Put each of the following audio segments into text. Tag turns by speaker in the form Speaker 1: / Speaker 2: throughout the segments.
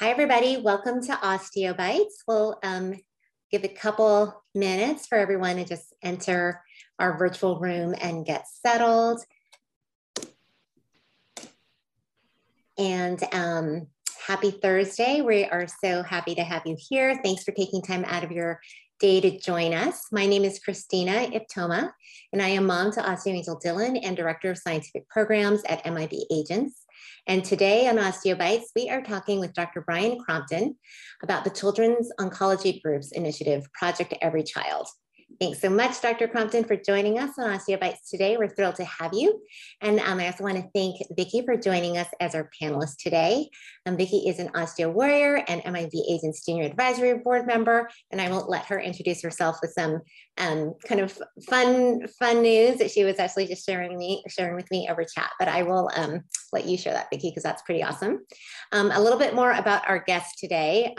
Speaker 1: Hi, everybody. Welcome to OsteoBytes. We'll um, give a couple minutes for everyone to just enter our virtual room and get settled. And um, happy Thursday. We are so happy to have you here. Thanks for taking time out of your day to join us. My name is Christina Iptoma, and I am mom to Osteoangel Dylan and Director of Scientific Programs at MIB Agents. And today on Osteobites, we are talking with Dr. Brian Crompton about the Children's Oncology Group's initiative, Project Every Child. Thanks so much, Dr. Crompton, for joining us on OsteoBytes today. We're thrilled to have you. And um, I also want to thank Vicki for joining us as our panelist today. Um, Vicki is an osteo warrior and MIB Agents Senior Advisory Board member, and I won't let her introduce herself with some um, kind of fun, fun news that she was actually just sharing me, sharing with me over chat. But I will um, let you share that, Vicki, because that's pretty awesome. Um, a little bit more about our guest today.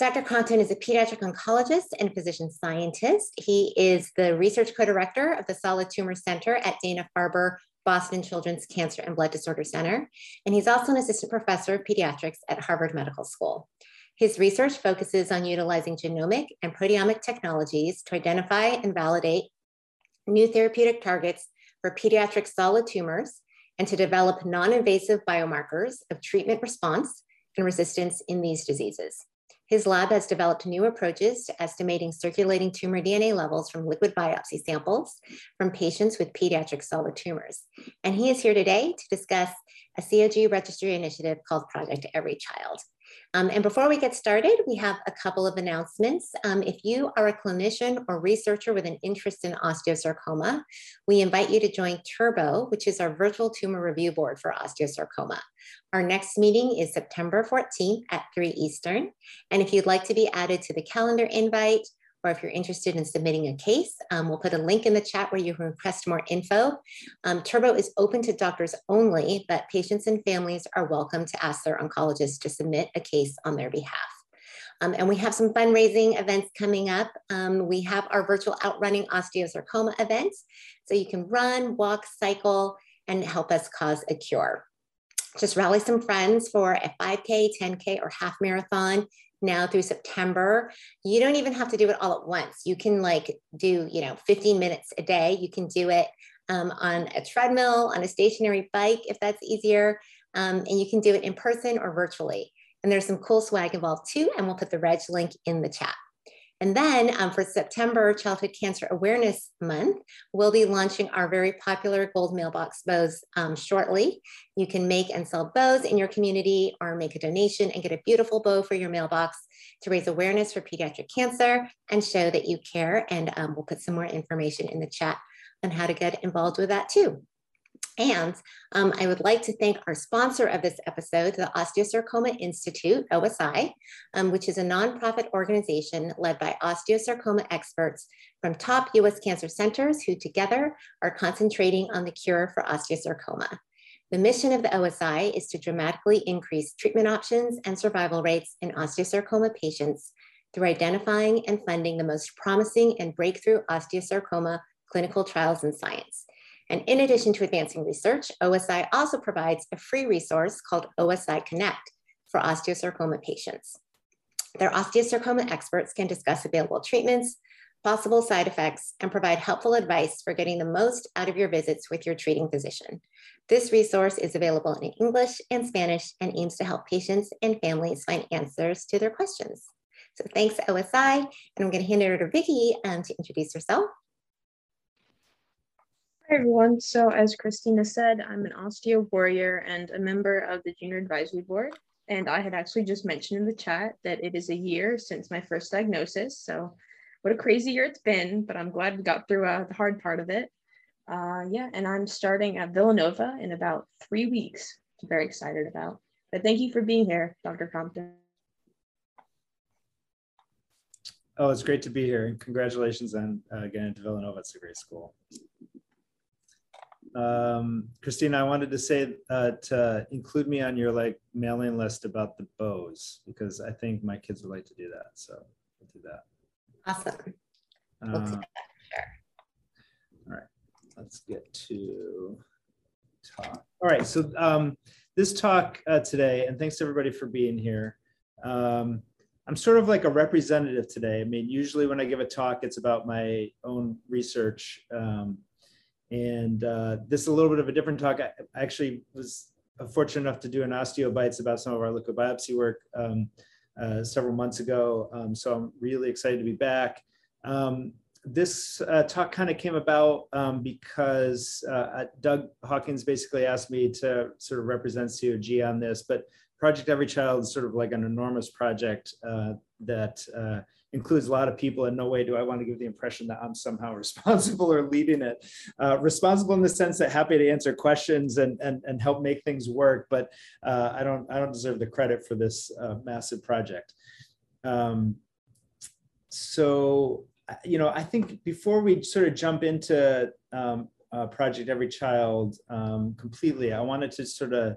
Speaker 1: Dr. Crompton is a pediatric oncologist and physician scientist. He is the research co-director of the Solid Tumor Center at Dana-Farber Boston Children's Cancer and Blood Disorder Center, and he's also an assistant professor of pediatrics at Harvard Medical School. His research focuses on utilizing genomic and proteomic technologies to identify and validate new therapeutic targets for pediatric solid tumors and to develop non-invasive biomarkers of treatment response and resistance in these diseases. His lab has developed new approaches to estimating circulating tumor DNA levels from liquid biopsy samples from patients with pediatric solid tumors. And he is here today to discuss a COG registry initiative called Project Every Child. Um, and before we get started, we have a couple of announcements. Um, if you are a clinician or researcher with an interest in osteosarcoma, we invite you to join Turbo, which is our virtual tumor review board for osteosarcoma. Our next meeting is September 14th at 3 Eastern. And if you'd like to be added to the calendar invite, or if you're interested in submitting a case, um, we'll put a link in the chat where you can request more info. Um, Turbo is open to doctors only, but patients and families are welcome to ask their oncologist to submit a case on their behalf. Um, and we have some fundraising events coming up. Um, we have our virtual outrunning osteosarcoma events. So you can run, walk, cycle, and help us cause a cure. Just rally some friends for a 5K, 10K, or half marathon now through September. You don't even have to do it all at once. You can like do, you know, 15 minutes a day. You can do it um, on a treadmill, on a stationary bike, if that's easier. Um, and you can do it in person or virtually. And there's some cool swag involved too. And we'll put the reg link in the chat. And then um, for September Childhood Cancer Awareness Month, we'll be launching our very popular gold mailbox bows um, shortly. You can make and sell bows in your community or make a donation and get a beautiful bow for your mailbox to raise awareness for pediatric cancer and show that you care. And um, we'll put some more information in the chat on how to get involved with that too. And um, I would like to thank our sponsor of this episode, the Osteosarcoma Institute, OSI, um, which is a nonprofit organization led by osteosarcoma experts from top US cancer centers who together are concentrating on the cure for osteosarcoma. The mission of the OSI is to dramatically increase treatment options and survival rates in osteosarcoma patients through identifying and funding the most promising and breakthrough osteosarcoma clinical trials and science. And in addition to advancing research, OSI also provides a free resource called OSI Connect for osteosarcoma patients. Their osteosarcoma experts can discuss available treatments, possible side effects, and provide helpful advice for getting the most out of your visits with your treating physician. This resource is available in English and Spanish and aims to help patients and families find answers to their questions. So thanks OSI, and I'm gonna hand it over to Vicki um, to introduce herself
Speaker 2: Hi everyone. So as Christina said, I'm an osteo warrior and a member of the junior advisory board. And I had actually just mentioned in the chat that it is a year since my first diagnosis. So what a crazy year it's been, but I'm glad we got through uh, the hard part of it. Uh, yeah, and I'm starting at Villanova in about three weeks. I'm very excited about. But thank you for being here, Dr. Crompton.
Speaker 3: Oh, it's great to be here. And Congratulations on uh, getting into Villanova. It's a great school. Um, Christina, I wanted to say uh, to include me on your like mailing list about the bows because I think my kids would like to do that. So we'll do that.
Speaker 1: Awesome.
Speaker 3: We'll uh, sure. All right, let's get to talk. All right, so um, this talk uh, today, and thanks everybody for being here. Um, I'm sort of like a representative today. I mean, usually when I give a talk, it's about my own research. Um, and uh, this is a little bit of a different talk. I actually was fortunate enough to do an osteobites about some of our liquid biopsy work um, uh, several months ago. Um, so I'm really excited to be back. Um, this uh, talk kind of came about um, because uh, Doug Hawkins basically asked me to sort of represent COG on this, but Project Every Child is sort of like an enormous project uh, that uh, includes a lot of people. In no way do I want to give the impression that I'm somehow responsible or leading it. Uh, responsible in the sense that happy to answer questions and and, and help make things work, but uh, I don't I don't deserve the credit for this massive project. Um, so you know, I think before we sort of jump into um, uh, Project Every Child um, completely, I wanted to sort of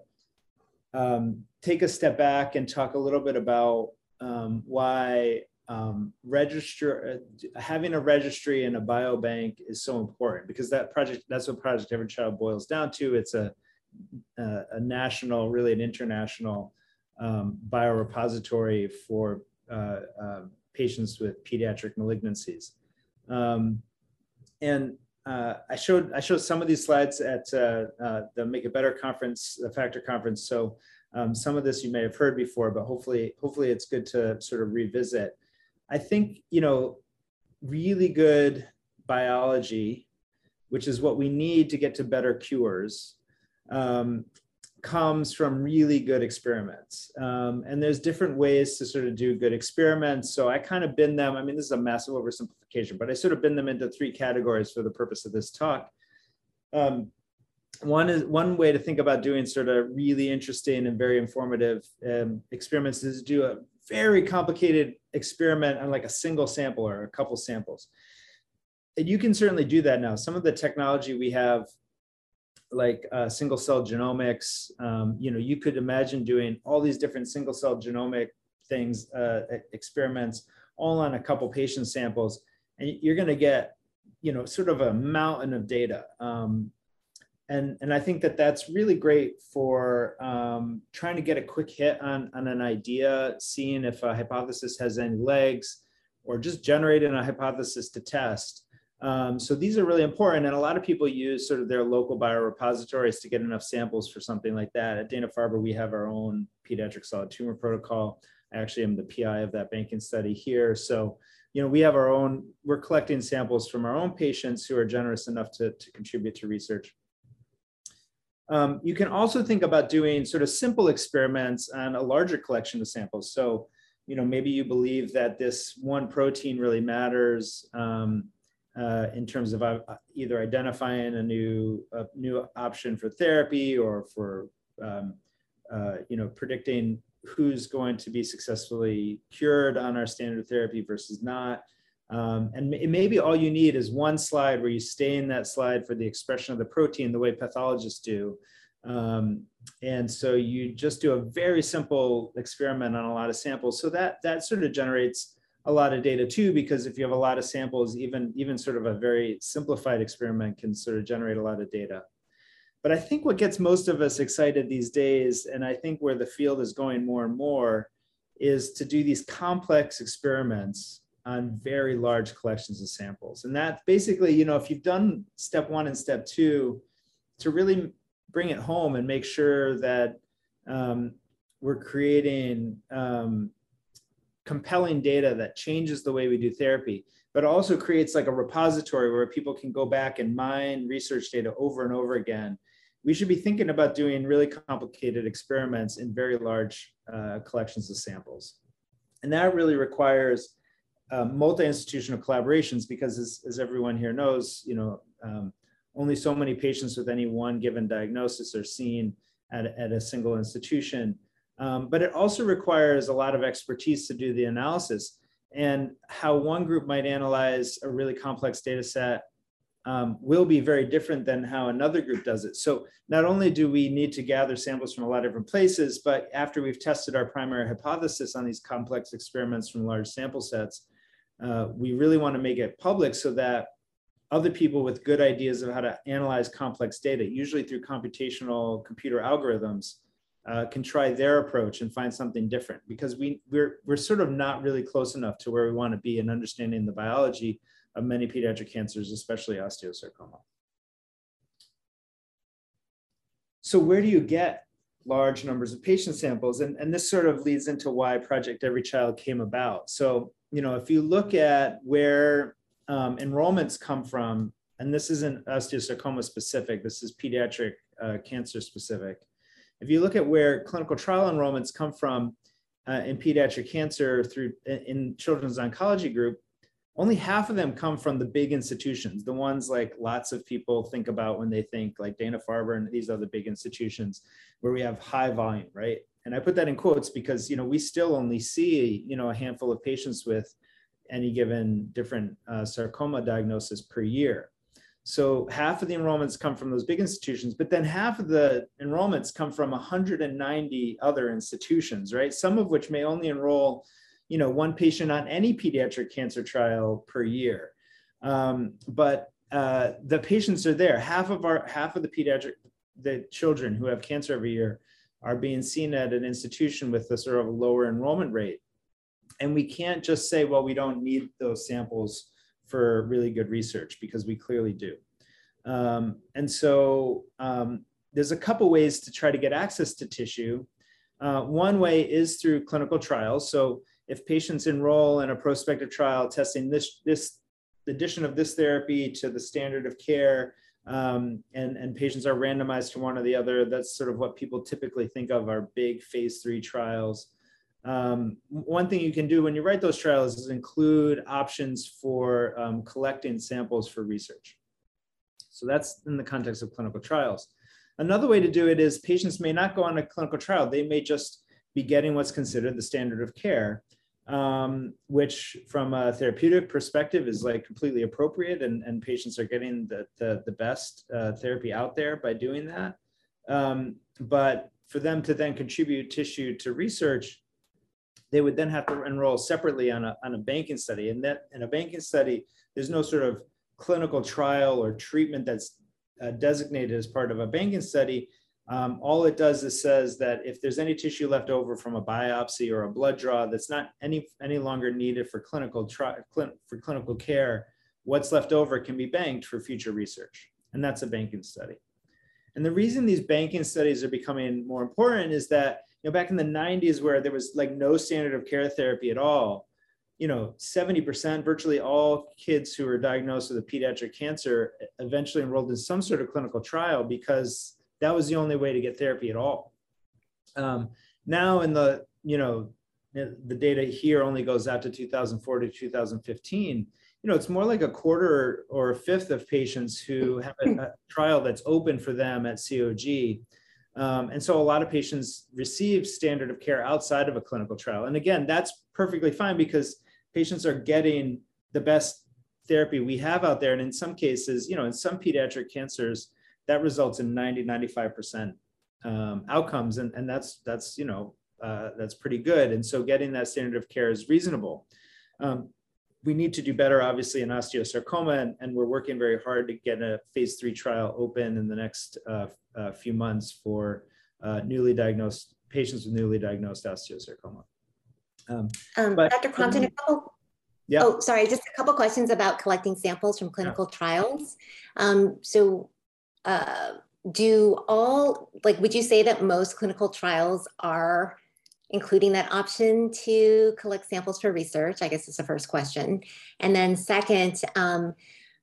Speaker 3: um, take a step back and talk a little bit about um, why um, register uh, having a registry and a biobank is so important because that project that's what Project Every Child boils down to. It's a a, a national, really an international um, biorepository for uh, uh, patients with pediatric malignancies. Um, and uh, I showed I showed some of these slides at uh, uh, the Make It Better conference, the Factor conference. So um, some of this you may have heard before, but hopefully hopefully it's good to sort of revisit. I think you know really good biology, which is what we need to get to better cures. Um, comes from really good experiments. Um, and there's different ways to sort of do good experiments. So I kind of bin them, I mean, this is a massive oversimplification, but I sort of bin them into three categories for the purpose of this talk. Um, one is one way to think about doing sort of really interesting and very informative um, experiments is do a very complicated experiment on like a single sample or a couple samples. And you can certainly do that now. Some of the technology we have like uh, single cell genomics. Um, you know, you could imagine doing all these different single cell genomic things, uh, experiments, all on a couple patient samples, and you're going to get, you know, sort of a mountain of data. Um, and and I think that that's really great for um, trying to get a quick hit on on an idea, seeing if a hypothesis has any legs, or just generating a hypothesis to test. Um, so these are really important. And a lot of people use sort of their local biorepositories to get enough samples for something like that. At Dana-Farber, we have our own pediatric solid tumor protocol. I actually am the PI of that banking study here. So, you know, we have our own, we're collecting samples from our own patients who are generous enough to, to contribute to research. Um, you can also think about doing sort of simple experiments on a larger collection of samples. So, you know, maybe you believe that this one protein really matters. Um, uh, in terms of uh, either identifying a new a new option for therapy or for um, uh, you know predicting who's going to be successfully cured on our standard therapy versus not. Um, and maybe all you need is one slide where you stay in that slide for the expression of the protein the way pathologists do. Um, and so you just do a very simple experiment on a lot of samples. So that that sort of generates a lot of data too, because if you have a lot of samples, even, even sort of a very simplified experiment can sort of generate a lot of data. But I think what gets most of us excited these days, and I think where the field is going more and more, is to do these complex experiments on very large collections of samples. And that basically, you know, if you've done step one and step two, to really bring it home and make sure that um, we're creating um, compelling data that changes the way we do therapy, but also creates like a repository where people can go back and mine research data over and over again. We should be thinking about doing really complicated experiments in very large uh, collections of samples. And that really requires uh, multi-institutional collaborations because as, as, everyone here knows, you know, um, only so many patients with any one given diagnosis are seen at, at a single institution. Um, but it also requires a lot of expertise to do the analysis and how one group might analyze a really complex data set um, will be very different than how another group does it. So not only do we need to gather samples from a lot of different places, but after we've tested our primary hypothesis on these complex experiments from large sample sets, uh, we really want to make it public so that other people with good ideas of how to analyze complex data, usually through computational computer algorithms, uh, can try their approach and find something different because we we're we're sort of not really close enough to where we want to be in understanding the biology of many pediatric cancers, especially osteosarcoma. So where do you get large numbers of patient samples? And, and this sort of leads into why Project Every Child came about. So, you know, if you look at where um, enrollments come from, and this isn't osteosarcoma specific, this is pediatric uh, cancer specific. If you look at where clinical trial enrollments come from uh, in pediatric cancer through in Children's Oncology Group, only half of them come from the big institutions, the ones like lots of people think about when they think like Dana-Farber and these other big institutions where we have high volume, right? And I put that in quotes because, you know, we still only see, you know, a handful of patients with any given different uh, sarcoma diagnosis per year. So half of the enrollments come from those big institutions, but then half of the enrollments come from 190 other institutions, right? Some of which may only enroll, you know, one patient on any pediatric cancer trial per year. Um, but uh, the patients are there. Half of our half of the pediatric the children who have cancer every year are being seen at an institution with a sort of lower enrollment rate. And we can't just say, well, we don't need those samples for really good research because we clearly do. Um, and so um, there's a couple ways to try to get access to tissue. Uh, one way is through clinical trials. So if patients enroll in a prospective trial testing this, this addition of this therapy to the standard of care, um, and, and patients are randomized to one or the other, that's sort of what people typically think of are big phase three trials. Um, one thing you can do when you write those trials is include options for um, collecting samples for research. So that's in the context of clinical trials. Another way to do it is patients may not go on a clinical trial. They may just be getting what's considered the standard of care, um, which from a therapeutic perspective is like completely appropriate and, and patients are getting the, the, the best uh, therapy out there by doing that. Um, but for them to then contribute tissue to research, they would then have to enroll separately on a, on a banking study. And that in a banking study, there's no sort of clinical trial or treatment that's uh, designated as part of a banking study. Um, all it does is says that if there's any tissue left over from a biopsy or a blood draw that's not any any longer needed for clinical tri- for clinical care, what's left over can be banked for future research, and that's a banking study. And the reason these banking studies are becoming more important is that you know, back in the 90s where there was like no standard of care therapy at all, you know, 70%, virtually all kids who were diagnosed with a pediatric cancer eventually enrolled in some sort of clinical trial because that was the only way to get therapy at all. Um, now in the, you know, the data here only goes out to 2004 to 2015. You know, it's more like a quarter or a fifth of patients who have a, a trial that's open for them at COG um, and so a lot of patients receive standard of care outside of a clinical trial. And again, that's perfectly fine because patients are getting the best therapy we have out there. And in some cases, you know, in some pediatric cancers, that results in 90, 95% um, outcomes. And, and that's, that's, you know, uh, that's pretty good. And so getting that standard of care is reasonable. Um, we need to do better, obviously, in osteosarcoma, and, and, we're working very hard to get a phase three trial open in the next uh, uh, few months for uh, newly diagnosed patients with newly diagnosed osteosarcoma.
Speaker 1: Um, um, but, Dr. Crompton, a couple. Yeah. Oh, sorry, just a couple questions about collecting samples from clinical yeah. trials. Um, so, uh, do all like would you say that most clinical trials are including that option to collect samples for research? I guess is the first question. And then second, um,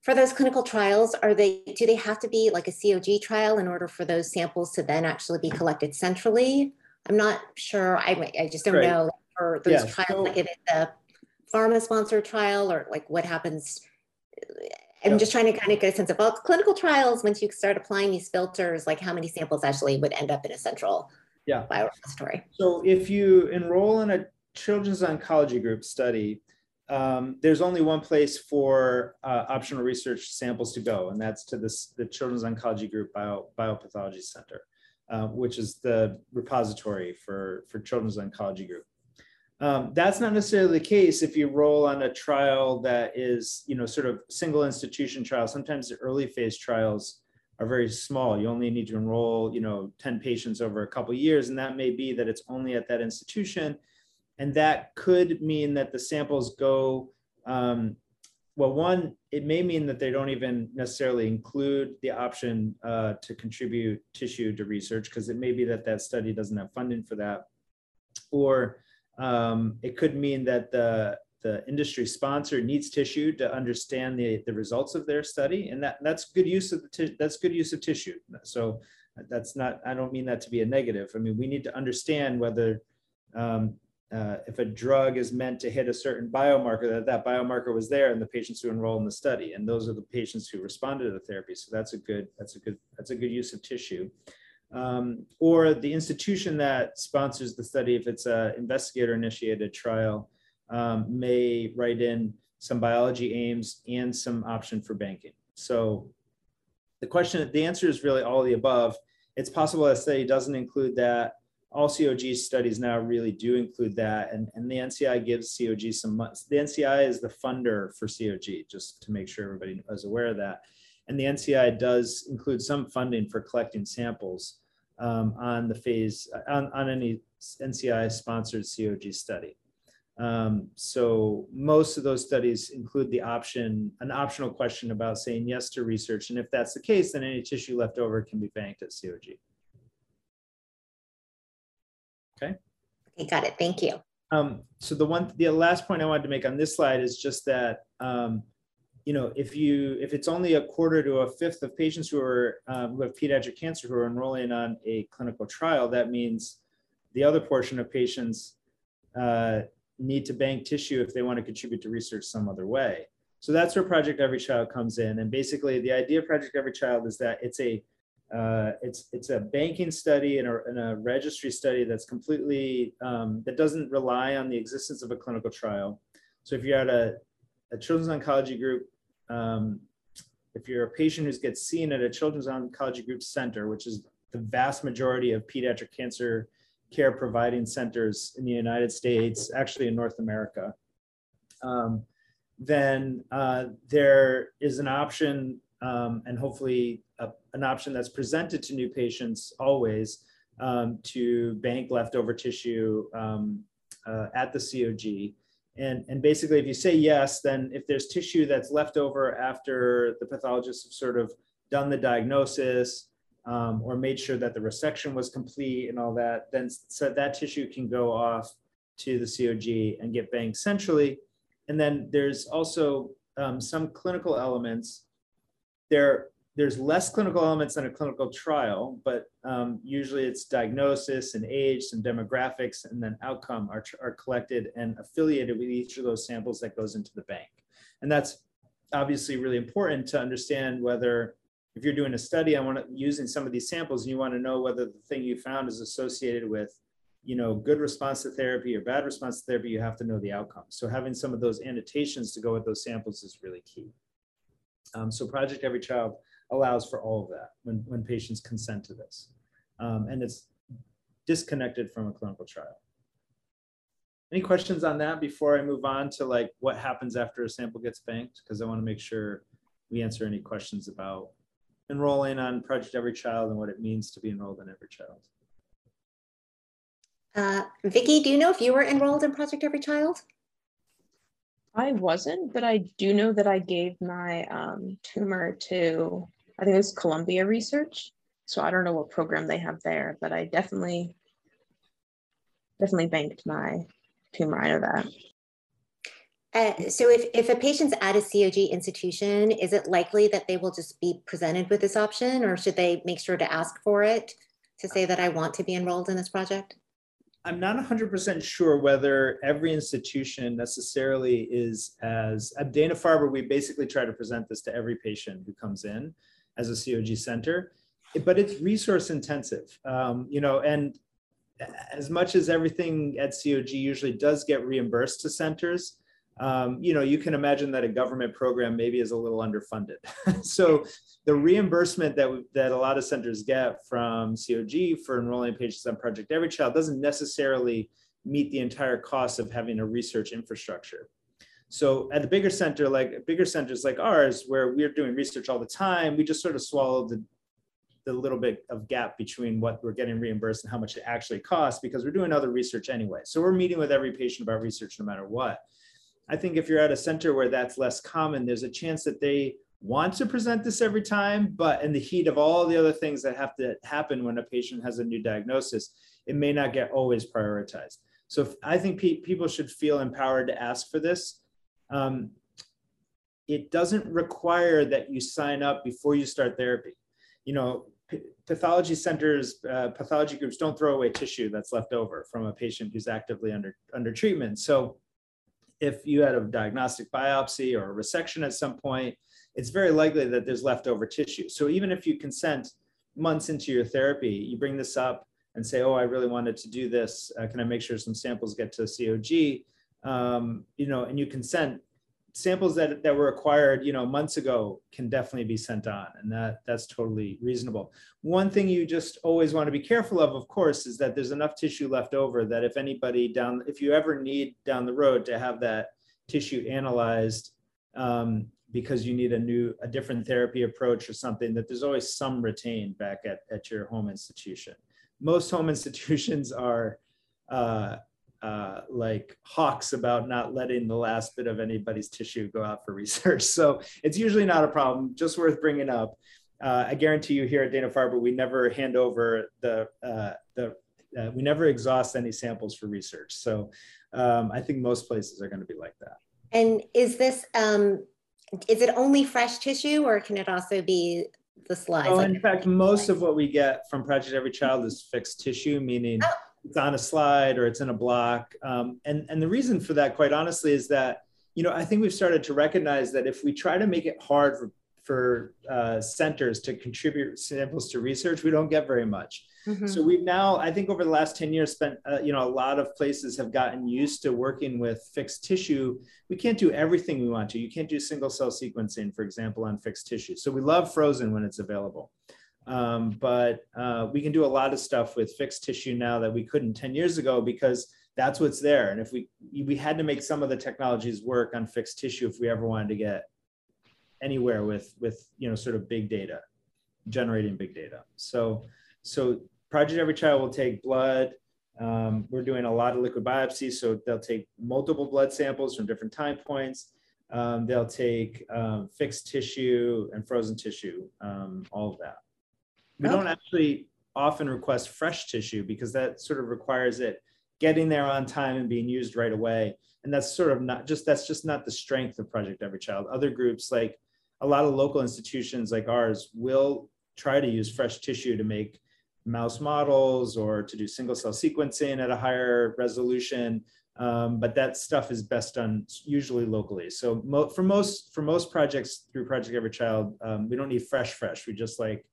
Speaker 1: for those clinical trials, are they do they have to be like a COG trial in order for those samples to then actually be collected centrally? I'm not sure. I, I just don't right. know for those yeah, trials, so, like if it's a pharma sponsored trial or like what happens. I'm yeah. just trying to kind of get a sense of well, clinical trials. Once you start applying these filters, like how many samples actually would end up in a central
Speaker 3: yeah.
Speaker 1: biorepository.
Speaker 3: So if you enroll in a children's oncology group study, um, there's only one place for uh, optional research samples to go, and that's to this, the Children's Oncology Group Bio, Biopathology Center, uh, which is the repository for, for Children's Oncology Group. Um, that's not necessarily the case if you roll on a trial that is, you know, sort of single institution trial. Sometimes the early phase trials are very small. You only need to enroll, you know, 10 patients over a couple years, and that may be that it's only at that institution. And that could mean that the samples go, um, well, one, it may mean that they don't even necessarily include the option uh, to contribute tissue to research because it may be that that study doesn't have funding for that. Or um, it could mean that the the industry sponsor needs tissue to understand the, the results of their study and that that's good use of the that's good use of tissue. So that's not i don't mean that to be a negative. I mean we need to understand whether um, uh, if a drug is meant to hit a certain biomarker that that biomarker was there in the patients who enroll in the study and those are the patients who responded to the therapy. So that's a good that's a good that's a good use of tissue um, or the institution that sponsors the study if it's an investigator initiated trial um, may write in some biology aims and some option for banking. So the question, the answer is really all the above. It's possible that study doesn't include that. All COG studies now really do include that. And, and the NCI gives COG some, the NCI is the funder for COG, just to make sure everybody is aware of that. And the NCI does include some funding for collecting samples um, on the phase, on, on any NCI sponsored COG study. Um, so most of those studies include the option, an optional question about saying yes to research. And if that's the case, then any tissue left over can be banked at COG. Okay.
Speaker 1: Okay, got it. Thank you.
Speaker 3: Um, so the one, the last point I wanted to make on this slide is just that, um, you know, if you, if it's only a quarter to a fifth of patients who are, um, who have pediatric cancer who are enrolling on a clinical trial, that means the other portion of patients uh, need to bank tissue if they want to contribute to research some other way. So that's where Project Every Child comes in. And basically the idea of Project Every Child is that it's a uh, it's it's a banking study and a, and a registry study that's completely um, that doesn't rely on the existence of a clinical trial. So if you're at a, a children's oncology group, um, if you're a patient who gets seen at a children's oncology group center, which is the vast majority of pediatric cancer care providing centers in the United States, actually in North America, um, then uh, there is an option um, and hopefully a, an option that's presented to new patients always um, to bank leftover tissue um, uh, at the COG. And, and basically, if you say yes, then if there's tissue that's left over after the pathologists have sort of done the diagnosis, um, or made sure that the resection was complete and all that, then so that tissue can go off to the COG and get banked centrally. And then there's also um, some clinical elements. There, there's less clinical elements than a clinical trial, but um, usually it's diagnosis and age, some demographics, and then outcome are, are collected and affiliated with each of those samples that goes into the bank. And that's obviously really important to understand whether if you're doing a study on one using some of these samples and you want to know whether the thing you found is associated with you know good response to therapy or bad response to therapy you have to know the outcome so having some of those annotations to go with those samples is really key um, so project every child allows for all of that when, when patients consent to this um, and it's disconnected from a clinical trial any questions on that before i move on to like what happens after a sample gets banked because i want to make sure we answer any questions about enrolling on Project Every Child and what it means to be enrolled in Every Child.
Speaker 1: Uh, Vicki, do you know if you were enrolled in Project Every Child?
Speaker 2: I wasn't, but I do know that I gave my um, tumor to, I think it was Columbia Research. So I don't know what program they have there, but I definitely, definitely banked my tumor. I know that.
Speaker 1: Uh, so if, if a patient's at a COG institution, is it likely that they will just be presented with this option or should they make sure to ask for it to say that I want to be enrolled in this project?
Speaker 3: I'm not 100% sure whether every institution necessarily is as, at Dana-Farber, we basically try to present this to every patient who comes in as a COG center, but it's resource intensive, um, you know, and as much as everything at COG usually does get reimbursed to centers, um, you know, you can imagine that a government program maybe is a little underfunded. so the reimbursement that, that a lot of centers get from COG for enrolling patients on Project Every Child doesn't necessarily meet the entire cost of having a research infrastructure. So at the bigger center, like bigger centers like ours, where we're doing research all the time, we just sort of swallow the, the little bit of gap between what we're getting reimbursed and how much it actually costs because we're doing other research anyway. So we're meeting with every patient about research no matter what. I think if you're at a center where that's less common, there's a chance that they want to present this every time, but in the heat of all the other things that have to happen when a patient has a new diagnosis, it may not get always prioritized. So I think pe people should feel empowered to ask for this. Um, it doesn't require that you sign up before you start therapy. You know, pathology centers, uh, pathology groups don't throw away tissue that's left over from a patient who's actively under, under treatment. So if you had a diagnostic biopsy or a resection at some point, it's very likely that there's leftover tissue. So even if you consent months into your therapy, you bring this up and say, oh, I really wanted to do this. Uh, can I make sure some samples get to COG? Um, you know, and you consent, samples that, that were acquired, you know, months ago can definitely be sent on and that that's totally reasonable. One thing you just always want to be careful of, of course, is that there's enough tissue left over that if anybody down, if you ever need down the road to have that tissue analyzed um, because you need a new, a different therapy approach or something, that there's always some retained back at, at your home institution. Most home institutions are uh, uh, like hawks about not letting the last bit of anybody's tissue go out for research. So it's usually not a problem, just worth bringing up. Uh, I guarantee you here at Dana-Farber, we never hand over the, uh, the uh, we never exhaust any samples for research. So um, I think most places are going to be like that.
Speaker 1: And is this, um, is it only fresh tissue or can it also be the slides?
Speaker 3: Oh, in fact, most of what we get from Project Every Child is fixed tissue, meaning oh it's on a slide or it's in a block. Um, and, and the reason for that, quite honestly, is that, you know, I think we've started to recognize that if we try to make it hard for, for uh, centers to contribute samples to research, we don't get very much. Mm-hmm. So we've now, I think over the last 10 years spent, uh, you know, a lot of places have gotten used to working with fixed tissue. We can't do everything we want to. You can't do single cell sequencing, for example, on fixed tissue. So we love frozen when it's available. Um, but uh, we can do a lot of stuff with fixed tissue now that we couldn't 10 years ago because that's what's there. And if we we had to make some of the technologies work on fixed tissue if we ever wanted to get anywhere with with you know sort of big data, generating big data. So so Project Every Child will take blood. Um, we're doing a lot of liquid biopsies, so they'll take multiple blood samples from different time points. Um, they'll take um, fixed tissue and frozen tissue, um, all of that. We okay. don't actually often request fresh tissue because that sort of requires it getting there on time and being used right away. And that's sort of not just, that's just not the strength of Project Every Child. Other groups like a lot of local institutions like ours will try to use fresh tissue to make mouse models or to do single cell sequencing at a higher resolution. Um, but that stuff is best done usually locally. So mo for most for most projects through Project Every Child, um, we don't need fresh fresh. We just like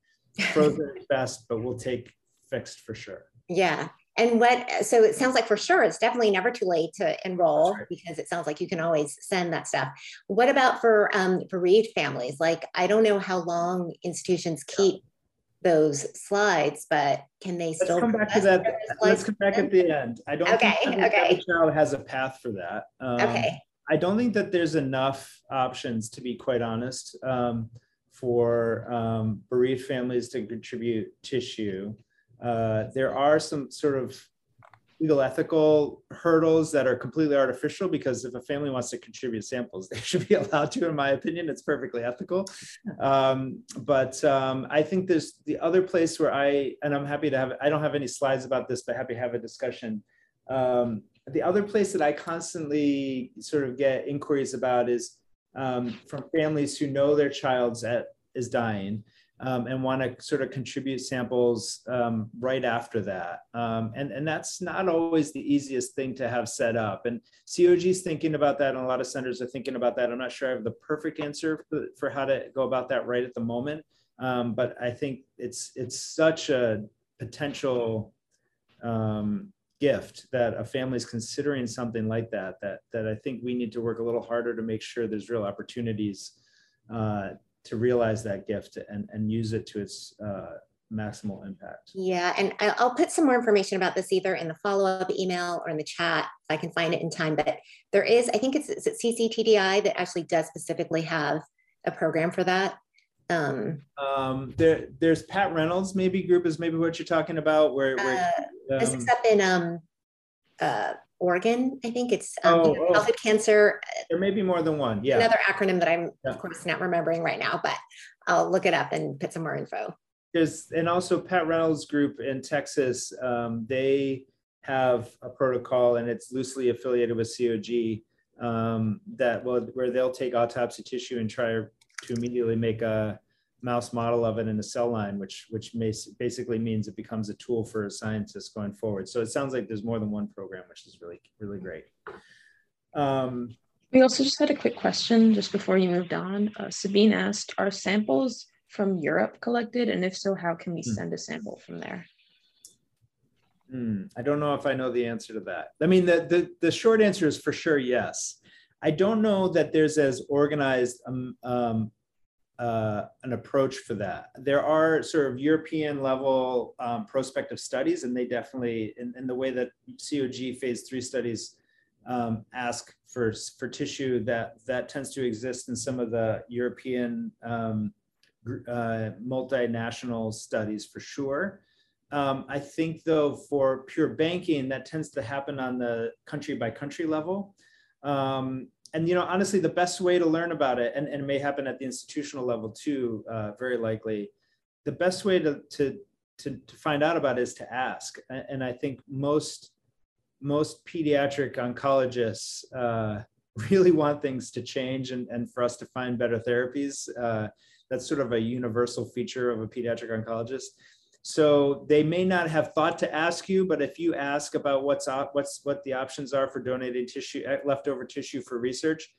Speaker 3: frozen best, but we'll take fixed for sure.
Speaker 1: Yeah. And what, so it sounds like for sure, it's definitely never too late to enroll right. because it sounds like you can always send that stuff. What about for um, bereaved families? Like, I don't know how long institutions keep yeah. those slides, but can they
Speaker 3: Let's
Speaker 1: still
Speaker 3: come back to that? Let's come back at the end. I don't
Speaker 1: okay,
Speaker 3: think
Speaker 1: okay.
Speaker 3: child has a path for that.
Speaker 1: Um, okay.
Speaker 3: I don't think that there's enough options to be quite honest. Um, for um, bereaved families to contribute tissue. Uh, there are some sort of legal ethical hurdles that are completely artificial because if a family wants to contribute samples, they should be allowed to, in my opinion. It's perfectly ethical. Um, but um, I think there's the other place where I, and I'm happy to have, I don't have any slides about this, but happy to have a discussion. Um, the other place that I constantly sort of get inquiries about is um, from families who know their child's at, is dying um, and want to sort of contribute samples um, right after that. Um, and, and that's not always the easiest thing to have set up. And COG is thinking about that, and a lot of centers are thinking about that. I'm not sure I have the perfect answer for, for how to go about that right at the moment. Um, but I think it's it's such a potential um, gift that a family is considering something like that, that, that I think we need to work a little harder to make sure there's real opportunities uh, to realize that gift and, and use it to its uh, maximal impact.
Speaker 1: Yeah, and I'll put some more information about this either in the follow-up email or in the chat if I can find it in time. But there is, I think it's, it's CCTDI that actually does specifically have a program for that. Um,
Speaker 3: Um, there, there's Pat Reynolds, maybe group is maybe what you're talking about, where, where
Speaker 1: uh, this
Speaker 3: um,
Speaker 1: is up in um, uh, Oregon. I think it's um,
Speaker 3: Oh,
Speaker 1: you know,
Speaker 3: oh.
Speaker 1: cancer.
Speaker 3: there may be more than one. Yeah.
Speaker 1: Another acronym that I'm
Speaker 3: Yeah.
Speaker 1: of course not remembering right now, but I'll look it up and put some more info.
Speaker 3: There's, and also Pat Reynolds Group in Texas, um, they have a protocol and it's loosely affiliated with COG um, that will, where they'll take autopsy tissue and try to immediately make a mouse model of it in a cell line, which, which may, basically means it becomes a tool for scientists going forward. So it sounds like there's more than one program, which is really, really great. Um,
Speaker 2: We also just had a quick question just before you moved on. Uh, Sabine asked, are samples from Europe collected? And if so, how can we
Speaker 3: Hmm.
Speaker 2: send a sample from there?
Speaker 3: Hmm, I don't know if I know the answer to that. I mean, the, the, the short answer is for sure, yes. I don't know that there's as organized um, um, uh, an approach for that. There are sort of European level um, prospective studies, and they definitely, in, in the way that COG phase three studies um, ask for, for tissue, that, that tends to exist in some of the European um, uh, multinational studies for sure. Um, I think though for pure banking, that tends to happen on the country by country level. Um, and you know, honestly, the best way to learn about it, and, and it may happen at the institutional level too, uh, very likely. The best way to, to to to find out about it is to ask. And I think most most pediatric oncologists uh, really want things to change and, and for us to find better therapies. Uh, that's sort of a universal feature of a pediatric oncologist. So they may not have thought to ask you, but if you ask about what's op- what's what the options are for donating tissue, uh, leftover tissue for research,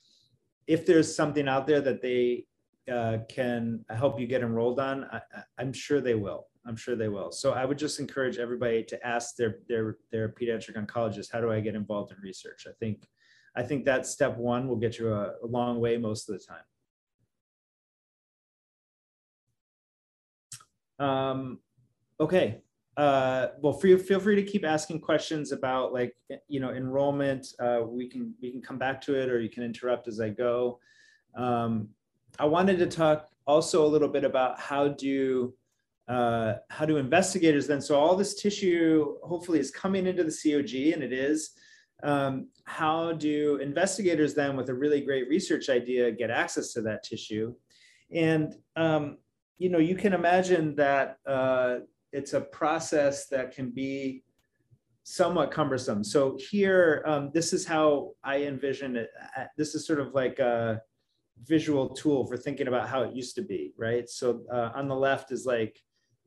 Speaker 3: if there's something out there that they uh, can help you get enrolled on, I, I'm sure they will. I'm sure they will. So I would just encourage everybody to ask their their their pediatric oncologist, how do I get involved in research? I think I think that step one will get you a, a long way most of the time. Um, okay. Uh, well, feel, feel free to keep asking questions about like, you know, enrollment. Uh, we can, we can come back to it or you can interrupt as I go. Um, I wanted to talk also a little bit about how do, uh, how do investigators then, so all this tissue hopefully is coming into the COG and it is, um, how do investigators then with a really great research idea get access to that tissue? And, um, you know, you can imagine that uh, it's a process that can be somewhat cumbersome. So here, um, this is how I envision it. Uh, This is sort of like a visual tool for thinking about how it used to be, right? So uh, on the left is like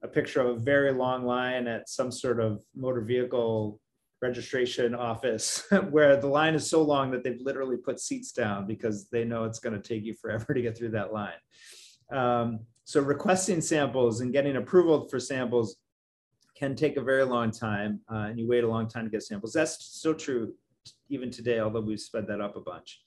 Speaker 3: a picture of a very long line at some sort of motor vehicle registration office where the line is so long that they've literally put seats down because they know it's going to take you forever to get through that line. Um, so requesting samples and getting approval for samples can take a very long time, uh, and you wait a long time to get samples. That's still true even today, although we've sped that up a bunch.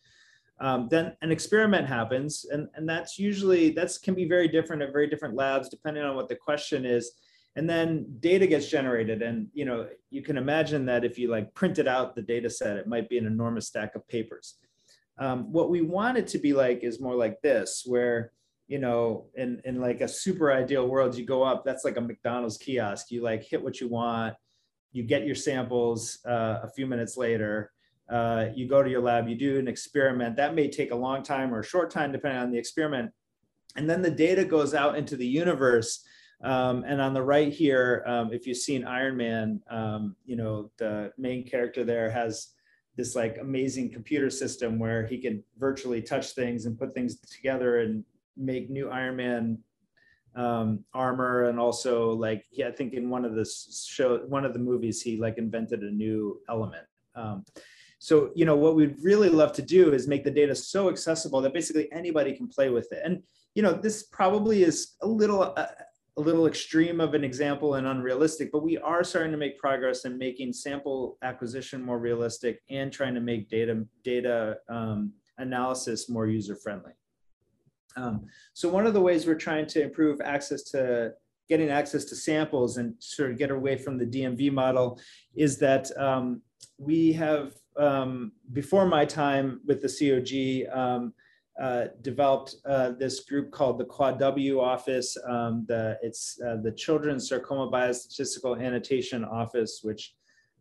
Speaker 3: Um, then an experiment happens, and, and that's usually, that's can be very different at very different labs, depending on what the question is. And then data gets generated, and you know you can imagine that if you like printed out the data set, it might be an enormous stack of papers. Um, what we want it to be like is more like this, where you know, in, in like a super ideal world, you go up, that's like a McDonald's kiosk. You like hit what you want, you get your samples uh, a few minutes later, uh, you go to your lab, you do an experiment. That may take a long time or a short time, depending on the experiment. And then the data goes out into the universe. Um, and on the right here, um, if you've seen Iron Man, um, you know, the main character there has this like amazing computer system where he can virtually touch things and put things together and make new Iron Man um, armor, and also like yeah, I think in one of the show, one of the movies, he like invented a new element. Um, so you know what we'd really love to do is make the data so accessible that basically anybody can play with it. And you know this probably is a little uh, a little extreme of an example and unrealistic, but we are starting to make progress in making sample acquisition more realistic and trying to make data data um, analysis more user friendly. Um, so one of the ways we're trying to improve access to getting access to samples and sort of get away from the DMV model is that um, we have, um, before my time with the COG, um, uh, developed uh, this group called the Quad W Office. Um, the, it's uh, the Children's Sarcoma Biostatistical Annotation Office, which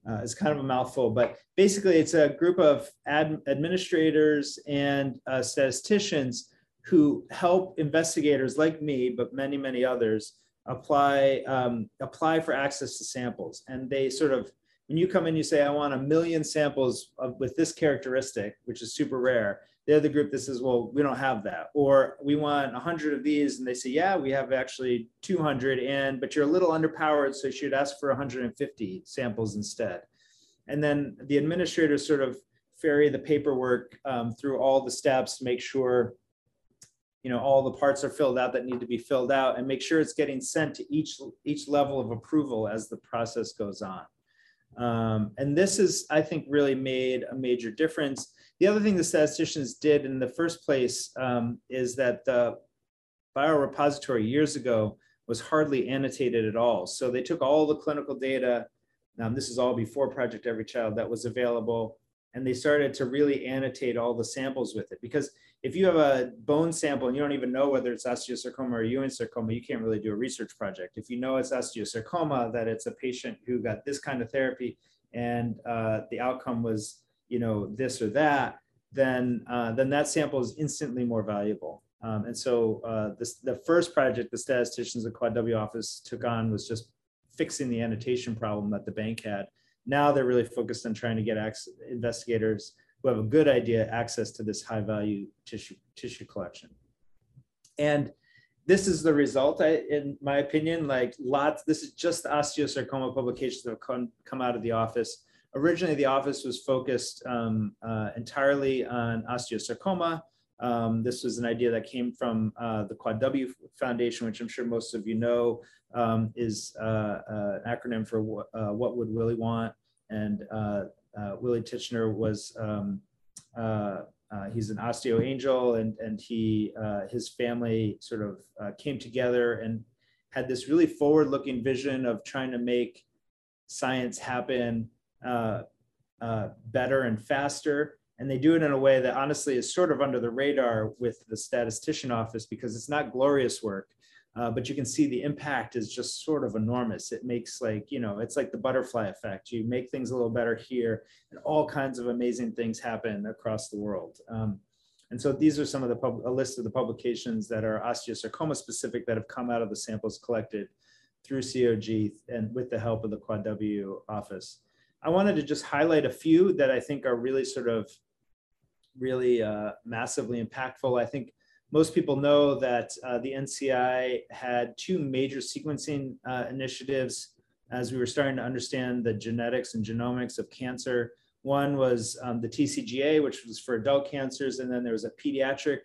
Speaker 3: uh, is kind of a mouthful, but basically it's a group of ad administrators and uh, statisticians who help investigators like me, but many, many others, apply um, apply for access to samples. And they sort of, when you come in, you say, I want a million samples of, with this characteristic, which is super rare. They're the group that says, well, we don't have that. Or we want a 100 of these. And they say, yeah, we have actually 200. And, but you're a little underpowered. So you should ask for 150 samples instead. And then the administrators sort of ferry the paperwork um, through all the steps to make sure you know all the parts are filled out that need to be filled out and make sure it's getting sent to each each level of approval as the process goes on. Um, and this is i think really made a major difference. The other thing the statisticians did in the first place um, is that the biorepository years ago was hardly annotated at all. So they took all the clinical data. Um, this is all before project every child that was available and they started to really annotate all the samples with it because if you have a bone sample and you don't even know whether it's osteosarcoma or Ewing sarcoma, you can't really do a research project. If you know it's osteosarcoma, that it's a patient who got this kind of therapy and uh, the outcome was, you know, this or that, then uh, then that sample is instantly more valuable. Um, and so uh, this, the first project the statisticians at Quad W office took on was just fixing the annotation problem that the bank had. Now they're really focused on trying to get investigators who have a good idea access to this high value tissue, tissue collection. And this is the result, I, in my opinion, like lots, this is just osteosarcoma publications that have come, come out of the office. Originally, the office was focused um, uh, entirely on osteosarcoma. Um, this was an idea that came from uh, the Quad W Foundation, which I'm sure most of you know um, is uh, uh an acronym for uh, What Would Willie Want? And uh, Willie Tichenor was um, he's an osteo angel, and and he his family sort of came together and had this really forward-looking vision of trying to make science happen better and faster. And they do it in a way that honestly is sort of under the radar with the statistician office because it's not glorious work uh, but you can see the impact is just sort of enormous. It makes like, you know, it's like the butterfly effect. You make things a little better here and all kinds of amazing things happen across the world. Um, and so these are some of the, pub- a list of the publications that are osteosarcoma specific that have come out of the samples collected through COG and with the help of the Quad W office. I wanted to just highlight a few that I think are really sort of really uh, massively impactful. I think most people know that uh, the NCI had two major sequencing uh, initiatives as we were starting to understand the genetics and genomics of cancer. One was um, the TCGA, which was for adult cancers, and then there was a pediatric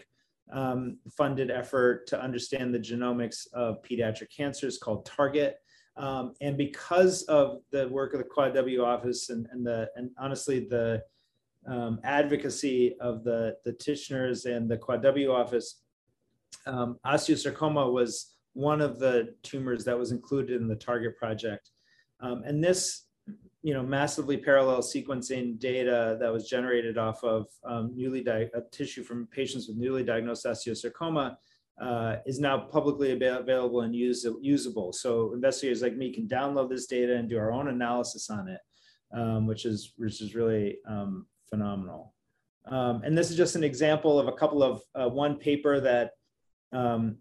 Speaker 3: um, funded effort to understand the genomics of pediatric cancers called Target. Um, and because of the work of the Quad W office and, and the and honestly the um, advocacy of the, the Tichenors and the Quad W office, um, osteosarcoma was one of the tumors that was included in the target project. Um, and this, you know, massively parallel sequencing data that was generated off of um, newly di- tissue from patients with newly diagnosed osteosarcoma uh, is now publicly ab- available and use- usable. So investigators like me can download this data and do our own analysis on it, um, which is which is really um, phenomenal. Um, and this is just an example of a couple of uh, one paper that um,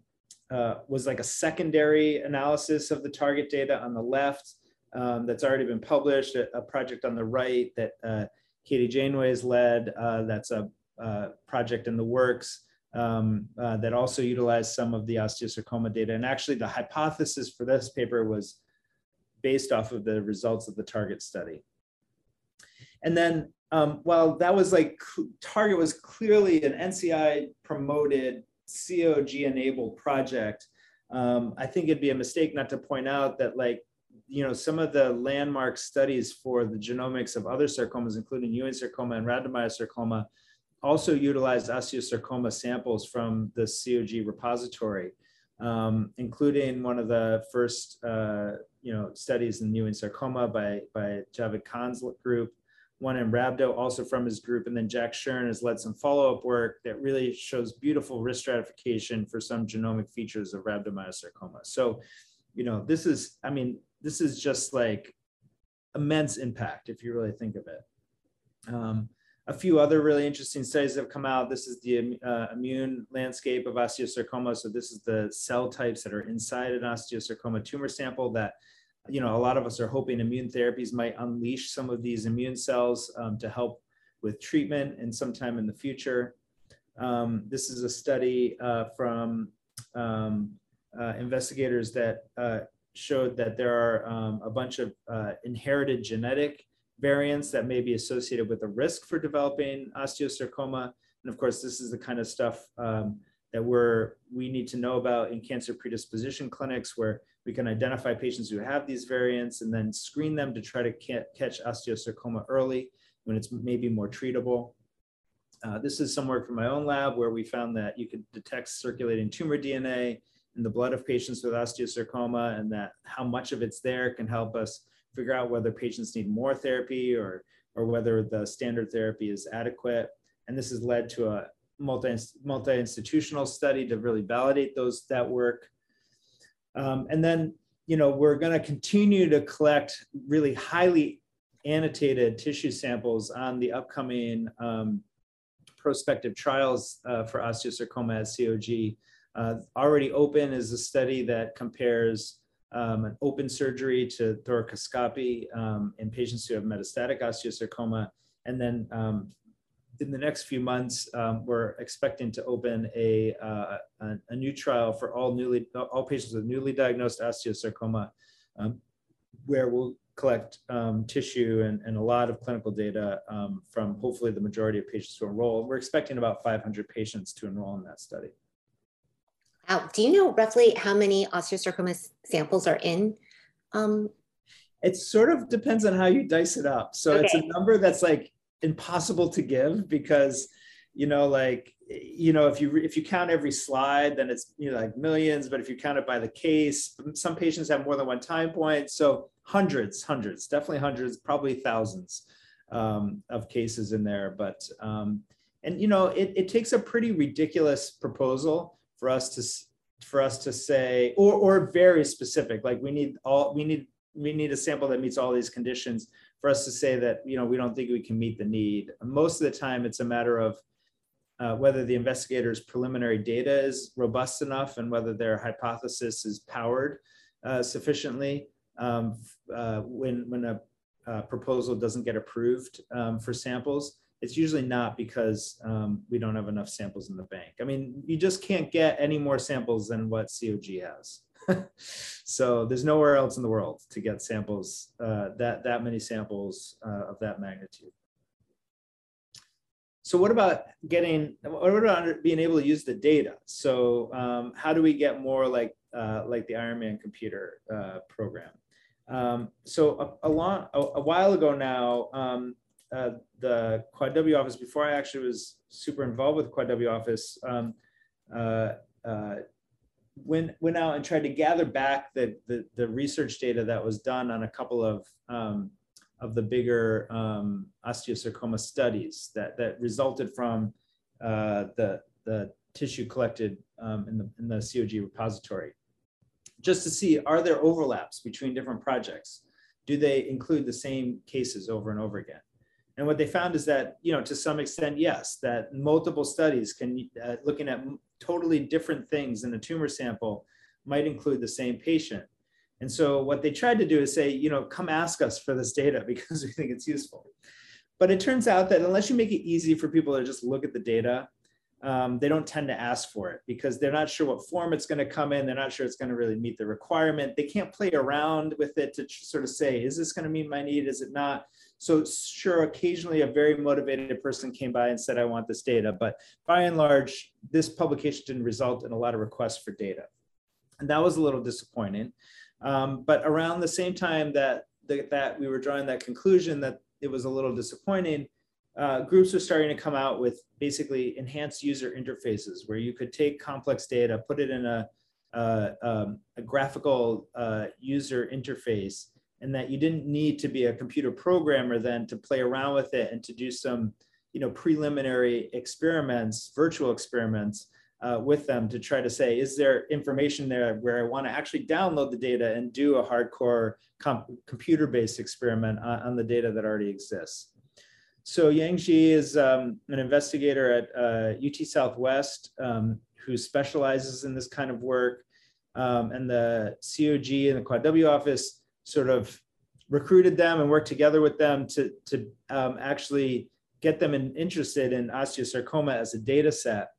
Speaker 3: uh, was like a secondary analysis of the target data on the left um, that's already been published, a, a, project on the right that uh, Katie Janeway has led. Uh, that's a uh, project in the works um, uh, that also utilized some of the osteosarcoma data. And actually the hypothesis for this paper was based off of the results of the target study. And then um, while that was like target was clearly an NCI promoted COG enabled project, um, I think it'd be a mistake not to point out that like, you know, some of the landmark studies for the genomics of other sarcomas, including Ewing sarcoma and rhabdomyosarcoma, also utilized osteosarcoma samples from the COG repository, um, including one of the first, uh, you know, studies in Ewing sarcoma by, by Javed Khan's group, one in rhabdo, also from his group. And then Jack Shern has led some follow-up work that really shows beautiful risk stratification for some genomic features of rhabdomyosarcoma. So, you know, this is, I mean, this is just like immense impact if you really think of it. Um, a few other really interesting studies have come out. This is the uh, immune landscape of osteosarcoma. So this is the cell types that are inside an osteosarcoma tumor sample that you know, a lot of us are hoping immune therapies might unleash some of these immune cells um, to help with treatment and sometime in the future. Um, this is a study uh, from um, uh, investigators that uh, showed that there are um, a bunch of uh, inherited genetic variants that may be associated with a risk for developing osteosarcoma. And of course, this is the kind of stuff um, that we're, we need to know about in cancer predisposition clinics where we can identify patients who have these variants and then screen them to try to catch osteosarcoma early when it's maybe more treatable. Uh, this is some work from my own lab where we found that you could detect circulating tumor DNA in the blood of patients with osteosarcoma and that how much of it's there can help us figure out whether patients need more therapy or, or whether the standard therapy is adequate. And this has led to a multi, multi-institutional study to really validate those that work. Um, and then, you know, we're going to continue to collect really highly annotated tissue samples on the upcoming um, prospective trials uh, for osteosarcoma at COG. Uh, already open is a study that compares um, an open surgery to thoracoscopy um, in patients who have metastatic osteosarcoma. And then um, in the next few months, um, we're expecting to open a, uh, a, a, new trial for all newly all patients with newly diagnosed osteosarcoma, um, where we'll collect um, tissue and, and a lot of clinical data from hopefully the majority of patients who enroll. We're expecting about 500 patients to enroll in that study.
Speaker 1: Wow. Do you know roughly how many osteosarcoma samples are in um,
Speaker 3: it sort of depends on how you dice it up. So okay. it's a number that's like impossible to give because you know like you know if you if you count every slide then it's you know like millions but if you count it by the case some patients have more than one time point so hundreds hundreds definitely hundreds probably thousands um, of cases in there but um, and you know it, it takes a pretty ridiculous proposal for us to for us to say or or very specific like we need all we need we need a sample that meets all these conditions for us to say that you know we don't think we can meet the need. Most of the time, it's a matter of uh, whether the investigator's preliminary data is robust enough and whether their hypothesis is powered uh, sufficiently. Um, uh, when when a, a, proposal doesn't get approved um, for samples, it's usually not because um, we don't have enough samples in the bank. I mean, you just can't get any more samples than what COG has. so there's nowhere else in the world to get samples uh, that that many samples uh, of that magnitude. So what about getting? What about being able to use the data? So um, how do we get more like uh, like the Ironman computer uh, program? Um, so a, a, long a, a, while ago now, um, uh, the Quad W office, before I actually was super involved with Quad W office, um, uh, went went out and tried to gather back the the, the research data that was done on a couple of um, of the bigger um, osteosarcoma studies that that resulted from uh, the the tissue collected um, in the in the COG repository, just to see are there overlaps between different projects? Do they include the same cases over and over again? And what they found is that, you know, to some extent, yes, that multiple studies can, uh, looking at totally different things in a tumor sample might include the same patient. And so what they tried to do is say, you know, come ask us for this data because we think it's useful. But it turns out that unless you make it easy for people to just look at the data, um, they don't tend to ask for it because they're not sure what form it's going to come in. They're not sure it's going to really meet the requirement. They can't play around with it to sort of say, is this going to meet my need? Is it not? So sure, occasionally a very motivated person came by and said, I want this data. But by and large, this publication didn't result in a lot of requests for data. And that was a little disappointing. Um, but around the same time that, that we were drawing that conclusion that it was a little disappointing, uh, groups were starting to come out with basically enhanced user interfaces where you could take complex data, put it in a, uh, um, a graphical uh, user interface, and that you didn't need to be a computer programmer then to play around with it and to do some you know preliminary experiments virtual experiments uh, with them to try to say is there information there where i want to actually download the data and do a hardcore computer based experiment on, on, the data that already exists? So yang Xie is um, an investigator at uh, ut southwest um, who specializes in this kind of work. Um, and the cog and the quad w office sort of recruited them and worked together with them to, to um, actually get them in, interested in osteosarcoma as a data set.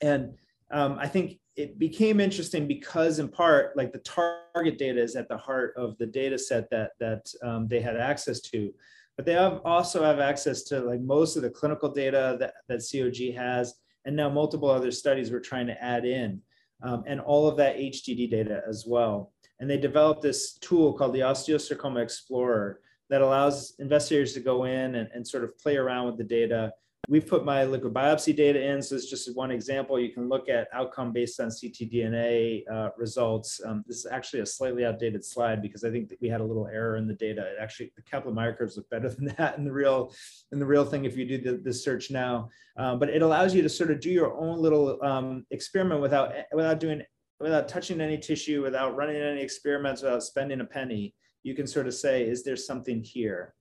Speaker 3: And um, I think it became interesting because in part, like the target data is at the heart of the data set that, that um, they had access to. But they have also have access to like most of the clinical data that, that COG has, and now multiple other studies we're trying to add in, um, and all of that HDD data as well. And they developed this tool called the Osteosarcoma Explorer that allows investigators to go in and, and sort of play around with the data. We've put my liquid biopsy data in, so it's just one example. You can look at outcome based on ctDNA uh, results. Um, this is actually a slightly outdated slide because I think that we had a little error in the data. It actually, the Kaplan-Meier curves look better than that in the real, in the real thing if you do the, the search now. Um, but it allows you to sort of do your own little um, experiment without without doing without touching any tissue, without running any experiments, without spending a penny, you can sort of say, is there something here?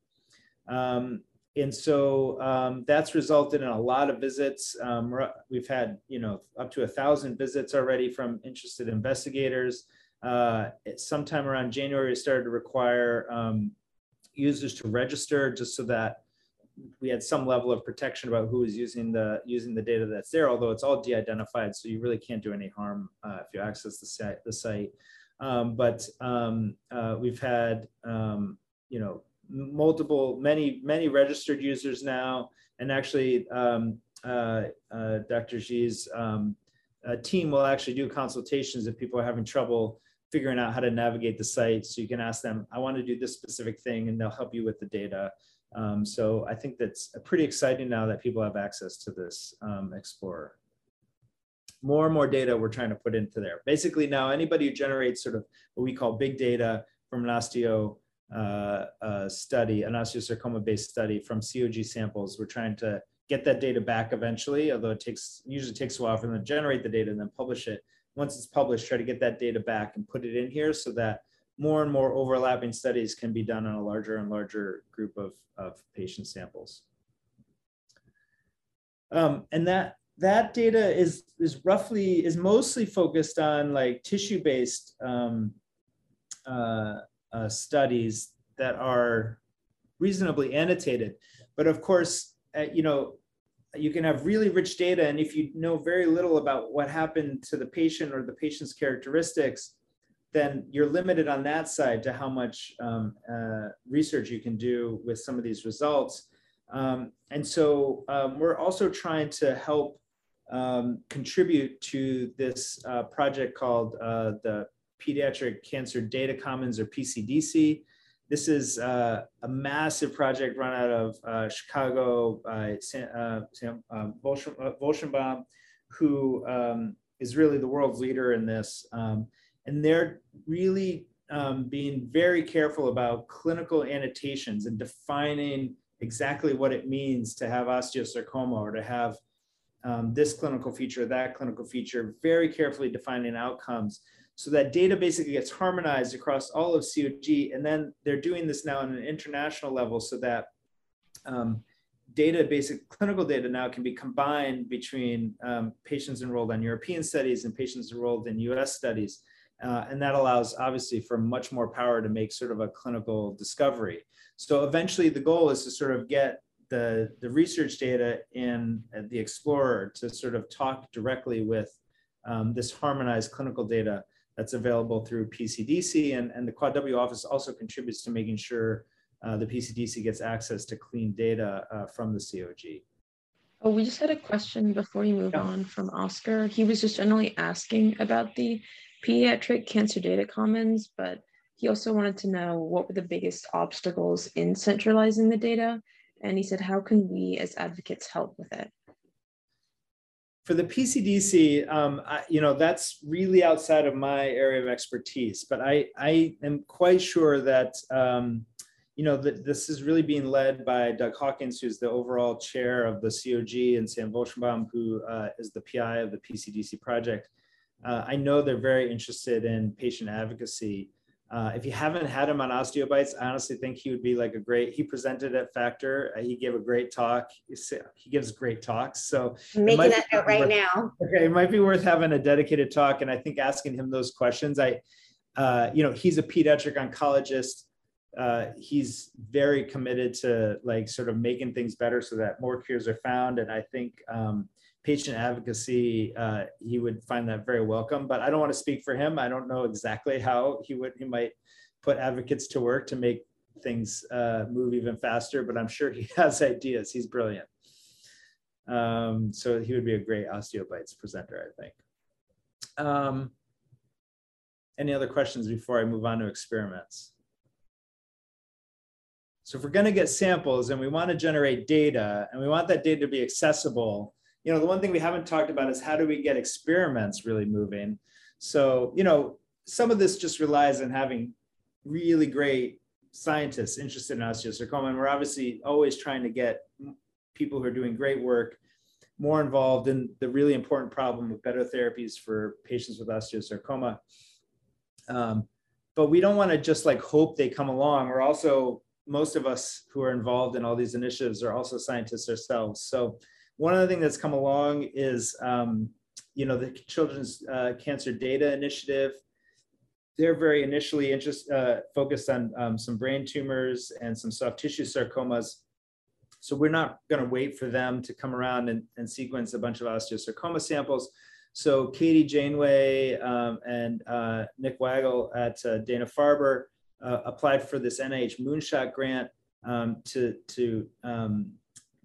Speaker 3: Um, and so um, that's resulted in a lot of visits. Um, we've had, you know, up to a thousand visits already from interested investigators. Uh, sometime around January, it started to require um, users to register just so that we had some level of protection about who is using the using the data that's there, although it's all de-identified, so you really can't do any harm uh, if you access the site. The site. Um, but um, uh, we've had um, you know multiple many many registered users now, and actually um, uh, uh, Dr. Xie's um, uh, team will actually do consultations if people are having trouble figuring out how to navigate the site. So you can ask them, I want to do this specific thing, and they'll help you with the data. Um, so I think that's pretty exciting now that people have access to this um, Explorer. More and more data we're trying to put into there. Basically now anybody who generates sort of what we call big data from an osteo uh, uh, study, an osteosarcoma based study from COG samples, we're trying to get that data back eventually, although it takes usually takes a while for them to generate the data and then publish it. Once it's published, try to get that data back and put it in here so that more and more overlapping studies can be done on a larger and larger group of, of patient samples. Um, and that that data is is roughly is mostly focused on like tissue based um, uh, uh, studies that are reasonably annotated. But of course, uh, you know, you can have really rich data, and if you know very little about what happened to the patient or the patient's characteristics, then you're limited on that side to how much um, uh, research you can do with some of these results. Um, and so um, we're also trying to help um, contribute to this uh, project called uh, the Pediatric Cancer Data Commons or PCDC. This is uh, a massive project run out of uh, Chicago by Sam, uh, Sam um, who um, is really the world's leader in this. Um, and they're really um, being very careful about clinical annotations and defining exactly what it means to have osteosarcoma or to have um, this clinical feature, that clinical feature, very carefully defining outcomes. So that data basically gets harmonized across all of COG. And then they're doing this now on an international level so that um, data, basic clinical data now can be combined between um, patients enrolled on European studies and patients enrolled in US studies. Uh, and that allows obviously for much more power to make sort of a clinical discovery. So eventually the goal is to sort of get the, the research data in the Explorer to sort of talk directly with um, this harmonized clinical data that's available through PCDC and, and the Quad W office also contributes to making sure uh, the PCDC gets access to clean data uh, from the COG.
Speaker 2: Oh, we just had a question before you move yeah. on from Oscar. He was just generally asking about the pediatric cancer data commons, but he also wanted to know what were the biggest obstacles in centralizing the data. And he said, how can we as advocates help with it?
Speaker 3: for the PCDC, um, I, you know, that's really outside of my area of expertise, but I, I am quite sure that, um, you know, that this is really being led by Doug Hawkins, who's the overall chair of the COG, and Sam Volchenboum, who uh, is the PI of the PCDC project. Uh, I know they're very interested in patient advocacy uh, if you haven't had him on Osteobites, I honestly think he would be like a great. He presented at Factor. Uh, he gave a great talk. He gives great talks. So
Speaker 1: I'm making that note right
Speaker 3: worth,
Speaker 1: now.
Speaker 3: Okay, it might be worth having a dedicated talk, and I think asking him those questions. I, uh, you know, he's a pediatric oncologist. Uh, he's very committed to like sort of making things better so that more cures are found, and I think. Um, patient advocacy, uh, he would find that very welcome. But I don't want to speak for him. I don't know exactly how he would he might put advocates to work to make things uh, move even faster. But I'm sure he has ideas. He's brilliant. Um, so he would be a great osteobites presenter, I think. Um, any other questions before I move on to experiments? So if we're going to get samples and we want to generate data and we want that data to be accessible, you know, the one thing we haven't talked about is how do we get experiments really moving? So, you know, some of this just relies on having really great scientists interested in osteosarcoma. And we're obviously always trying to get people who are doing great work more involved in the really important problem of better therapies for patients with osteosarcoma. Um, but we don't want to just like hope they come along. We're also, most of us who are involved in all these initiatives are also scientists ourselves. So one other thing that's come along is, um, you know, the Children's uh, Cancer Data Initiative. They're very initially interest, uh, focused on um, some brain tumors and some soft tissue sarcomas. So we're not going to wait for them to come around and, and, sequence a bunch of osteosarcoma samples. So Katie Janeway um, and uh, Nick Wagle at uh, Dana-Farber uh, applied for this NIH Moonshot grant um, to, to um,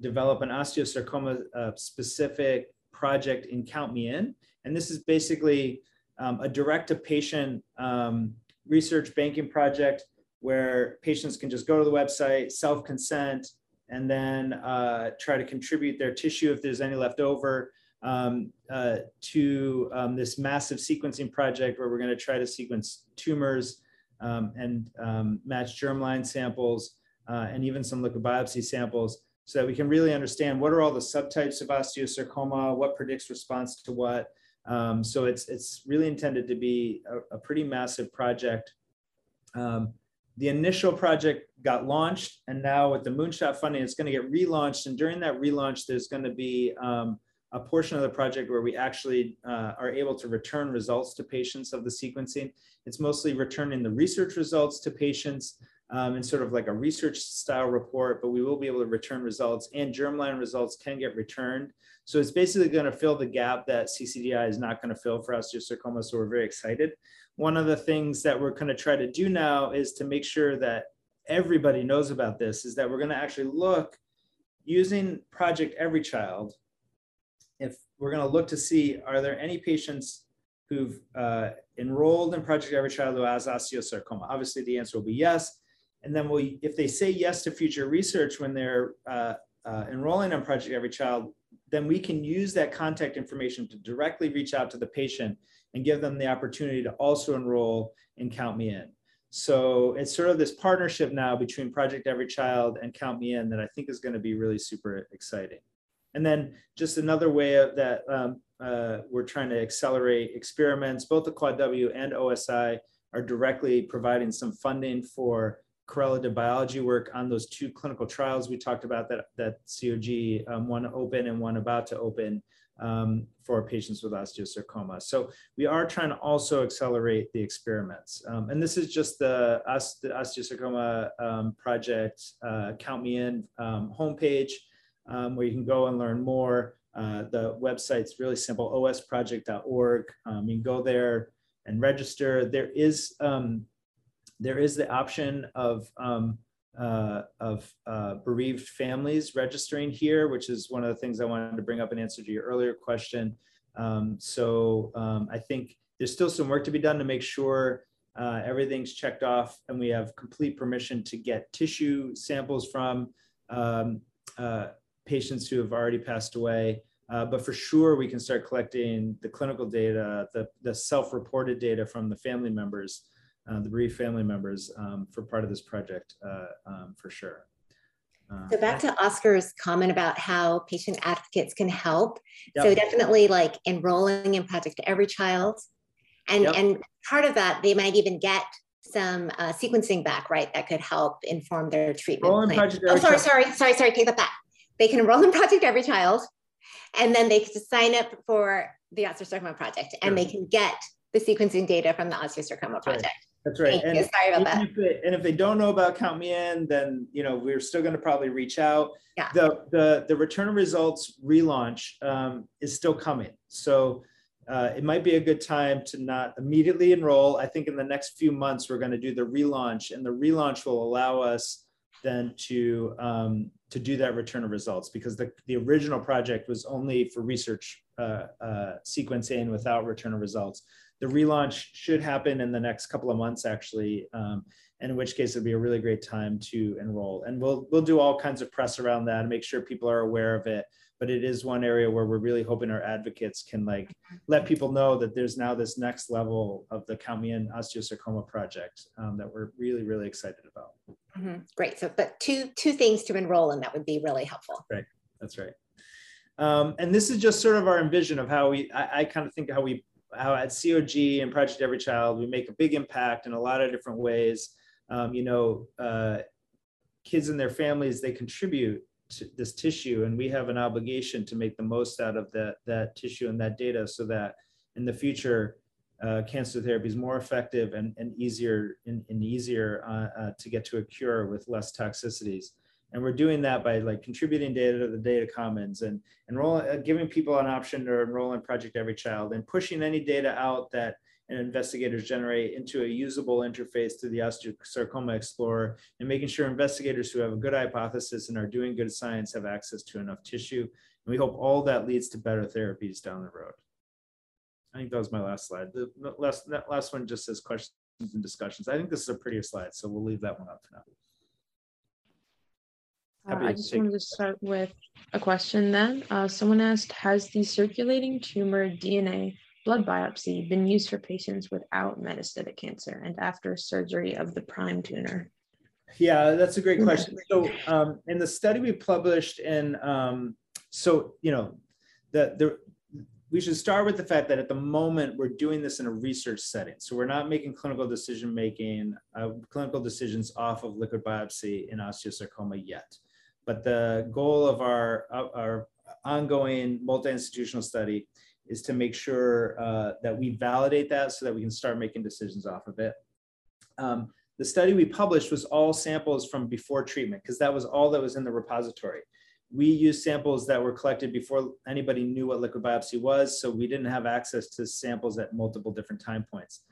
Speaker 3: develop an osteosarcoma uh, specific project in Count Me In. And this is basically um, a direct to patient um, research banking project where patients can just go to the website, self consent, and then uh, try to contribute their tissue if there's any left over um, uh, to um, this massive sequencing project where we're going to try to sequence tumors um, and um, match germline samples uh, and even some liquid biopsy samples so that we can really understand what are all the subtypes of osteosarcoma, what predicts response to what. Um, so it's, it's really intended to be a, a pretty massive project. Um, the initial project got launched and now with the moonshot funding, it's gonna get relaunched. And during that relaunch, there's gonna be um, a portion of the project where we actually uh, are able to return results to patients of the sequencing. It's mostly returning the research results to patients um, in sort of like a research style report, but we will be able to return results and germline results can get returned. So it's basically going to fill the gap that CCDI is not going to fill for osteosarcoma. So we're very excited. One of the things that we're going to try to do now is to make sure that everybody knows about this is that we're going to actually look using Project Every Child. If we're going to look to see, are there any patients who've uh, enrolled in Project Every Child who has osteosarcoma? Obviously, the answer will be yes. And then we, if they say yes to future research when they're uh, uh, enrolling on Project Every Child, then we can use that contact information to directly reach out to the patient and give them the opportunity to also enroll and Count Me In. So it's sort of this partnership now between Project Every Child and Count Me In that I think is going to be really super exciting. And then just another way that um, uh, we're trying to accelerate experiments, both the Quad W and OSI are directly providing some funding for correlative biology work on those two clinical trials we talked about that, that COG, um, one open and one about to open um, for patients with osteosarcoma. So we are trying to also accelerate the experiments. Um, and this is just the, the osteosarcoma um, project, uh, Count Me In um, homepage, um, where you can go and learn more. Uh, the website's really simple, osproject.org. you can go there and register. There is um, there is the option of um, uh, of uh, bereaved families registering here, which is one of the things I wanted to bring up in answer to your earlier question. Um, so um, I think there's still some work to be done to make sure uh, everything's checked off and we have complete permission to get tissue samples from um, uh, patients who have already passed away. Uh, but for sure, we can start collecting the clinical data, the, the self-reported data from the family members, uh, the bereaved family members um, for part of this project uh, um, for sure.
Speaker 1: Uh, so back to Oscar's comment about how patient advocates can help.
Speaker 3: Yep.
Speaker 1: So definitely like enrolling in Project Every Child. And, yep. and part of that, they might even get some uh, sequencing back, right? That could help inform their treatment.
Speaker 3: Enroll in Project
Speaker 1: oh, sorry, sorry, sorry, sorry, take that back. They can enroll in Project Every Child and then they can sign up for the osteosarcoma project and sure. they can get the sequencing data from the osteosarcoma project.
Speaker 3: Right. That's right.
Speaker 1: and, Sorry about that.
Speaker 3: If they, and if they don't know about Count Me In, then you know we're still going to probably reach out.
Speaker 1: Yeah.
Speaker 3: The the the return of results relaunch um, is still coming, so uh, it might be a good time to not immediately enroll. I think in the next few months we're going to do the relaunch, and the relaunch will allow us then to um, to do that return of results because the the original project was only for research uh, uh, sequencing without return of results the relaunch should happen in the next couple of months, actually. Um, and in which case it'd be a really great time to enroll. And we'll we'll do all kinds of press around that and make sure people are aware of it. But it is one area where we're really hoping our advocates can like let people know that there's now this next level of the Count Me In Osteosarcoma project um, that we're really really excited about.
Speaker 1: Mm-hmm. Great. So, but two two things to enroll in that would be really helpful.
Speaker 3: Right. That's right. Um, and this is just sort of our envision of how we. I, I kind of think how we how at COG and Project Every Child, we make a big impact in a lot of different ways. Um, you know, uh, kids and their families, they contribute to this tissue and we have an obligation to make the most out of that, that tissue and that data so that in the future, uh, cancer therapy is more effective and, and easier and, and easier uh, uh to get to a cure with less toxicities and we're doing that by like contributing data to the data commons and enroll, uh, giving people an option to enroll in Project Every Child and pushing any data out that investigators generate into a usable interface to the Osteosarcoma Explorer and making sure investigators who have a good hypothesis and are doing good science have access to enough tissue. And we hope all that leads to better therapies down the road. I think that was my last slide. The last, that last one just says questions and discussions. I think this is a prettier slide, so we'll leave that one up for now.
Speaker 2: Uh, I just wanted to start with a question then. Uh, someone asked, has the circulating tumor DNA blood biopsy been used for patients without metastatic cancer and after surgery of the prime tumor?
Speaker 3: Yeah, that's a great question. So um, in the study we published in, um, so, you know, the, the, we should start with the fact that at the moment we're doing this in a research setting. So we're not making clinical decision making, uh, clinical decisions off of liquid biopsy in osteosarcoma yet. But the goal of our, our ongoing multi-institutional study is to make sure uh, that we validate that so that we can start making decisions off of it. Um, the study we published was all samples from before treatment because that was all that was in the repository. We used samples that were collected before anybody knew what liquid biopsy was, so we didn't have access to samples at multiple different time points.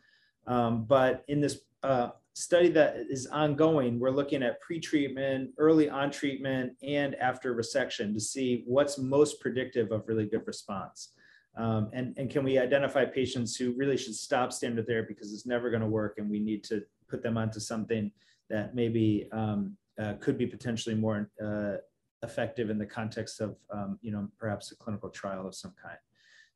Speaker 3: Um, but in this uh, study that is ongoing, we're looking at pre-treatment, early on treatment, and after resection to see what's most predictive of really good response. Um, and, and can we identify patients who really should stop standard therapy because it's never going to work and we need to put them onto something that maybe um, uh, could be potentially more uh, effective in the context of, um, you know, perhaps a clinical trial of some kind.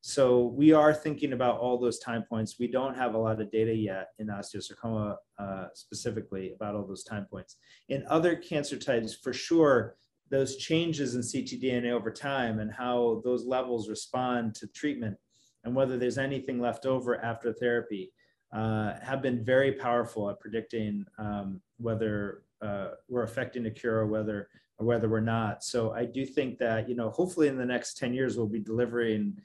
Speaker 3: So we are thinking about all those time points. We don't have a lot of data yet in osteosarcoma uh, specifically about all those time points. In other cancer types, for sure, those changes in ctDNA over time and how those levels respond to treatment and whether there's anything left over after therapy uh, have been very powerful at predicting um, whether uh, we're affecting a cure or whether or whether we're not. So I do think that you know hopefully in the next 10 years we'll be delivering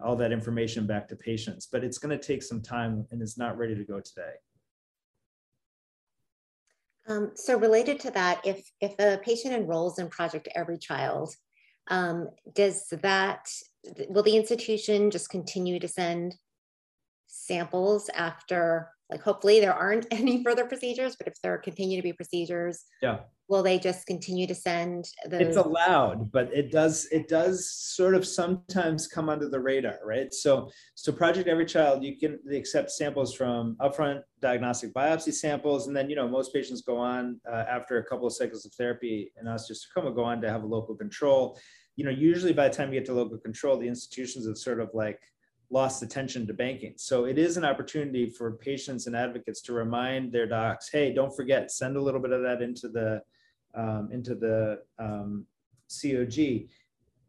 Speaker 3: all that information back to patients. But it's going to take some time and it's not ready to go today.
Speaker 1: Um, so related to that, if, if a patient enrolls in Project Every Child, um, does that, will the institution just continue to send samples after, like hopefully there aren't any further procedures, but if there continue to be procedures,
Speaker 3: yeah
Speaker 1: will they just continue to send the
Speaker 3: It's allowed, but it does it does sort of sometimes come under the radar, right? So so Project Every Child, you can accept samples from upfront diagnostic biopsy samples, and then you know most patients go on uh, after a couple of cycles of therapy and osteosarcoma go on to have a local control. you know, usually by the time you get to local control, the institutions have sort of like lost attention to banking. So it is an opportunity for patients and advocates to remind their docs, hey, don't forget, send a little bit of that into the um, into the um, COG.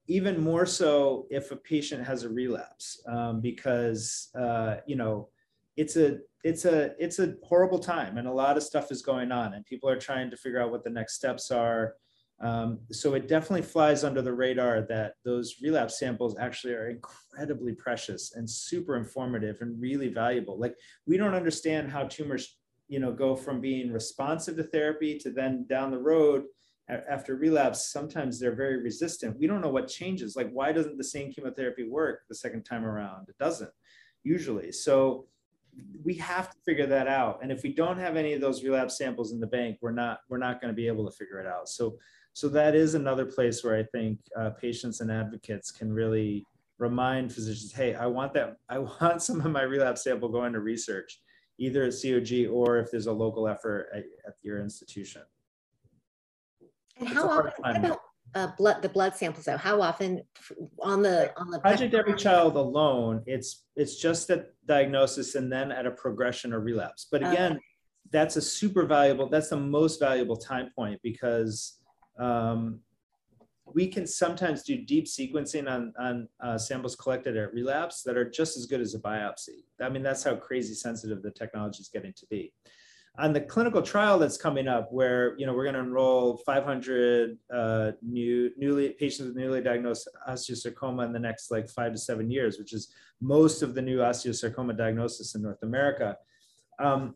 Speaker 3: Even more so if a patient has a relapse, um, because uh, you know it's a it's a it's a horrible time and a lot of stuff is going on and people are trying to figure out what the next steps are um, so it definitely flies under the radar that those relapse samples actually are incredibly precious and super informative and really valuable. Like we don't understand how tumors, you know, go from being responsive to therapy to then down the road after relapse, sometimes they're very resistant. We don't know what changes. Like why doesn't the same chemotherapy work the second time around? It doesn't usually. So we have to figure that out. And if we don't have any of those relapse samples in the bank, we're not we're not going to be able to figure it out. So so that is another place where I think uh, patients and advocates can really remind physicians, hey, I want that, I want some of my relapse sample going to research, either at COG or if there's a local effort at, at your institution.
Speaker 1: And how often, what about uh, blood, the blood samples though? How often on the, on the
Speaker 3: Project Every Child alone, it's, it's just at diagnosis and then at a progression or relapse. But again, okay. that's a super valuable, that's the most valuable time point because um, we can sometimes do deep sequencing on, on uh, samples collected at relapse that are just as good as a biopsy. I mean, that's how crazy sensitive the technology is getting to be. On the clinical trial that's coming up, where you know we're going to enroll 500 uh, new newly patients with newly diagnosed osteosarcoma in the next like five to seven years, which is most of the new osteosarcoma diagnosis in North America. Um,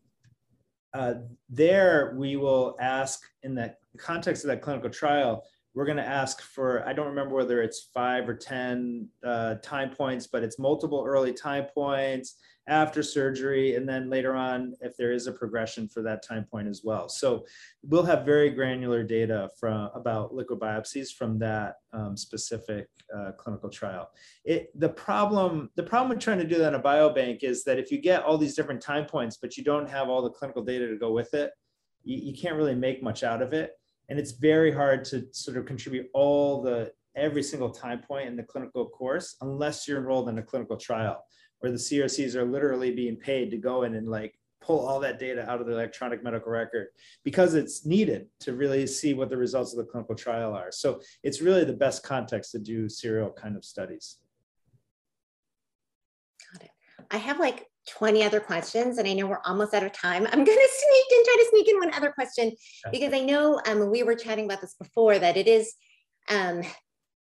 Speaker 3: uh, there we will ask in the context of that clinical trial, we're going to ask for, I don't remember whether it's five or 10 uh, time points, but it's multiple early time points after surgery, and then later on, if there is a progression for that time point as well. So we'll have very granular data from about liquid biopsies from that um, specific uh, clinical trial. It, the problem, the problem with trying to do that in a biobank is that if you get all these different time points, but you don't have all the clinical data to go with it, you, you can't really make much out of it. And it's very hard to sort of contribute all the every single time point in the clinical course unless you're enrolled in a clinical trial where the CRCs are literally being paid to go in and like pull all that data out of the electronic medical record because it's needed to really see what the results of the clinical trial are. So it's really the best context to do serial kind of studies.
Speaker 1: Got it. I have like 20 other questions and I know we're almost out of time. I'm going to sneak in, try to sneak in one other question because I know um, we were chatting about this before that it is, um,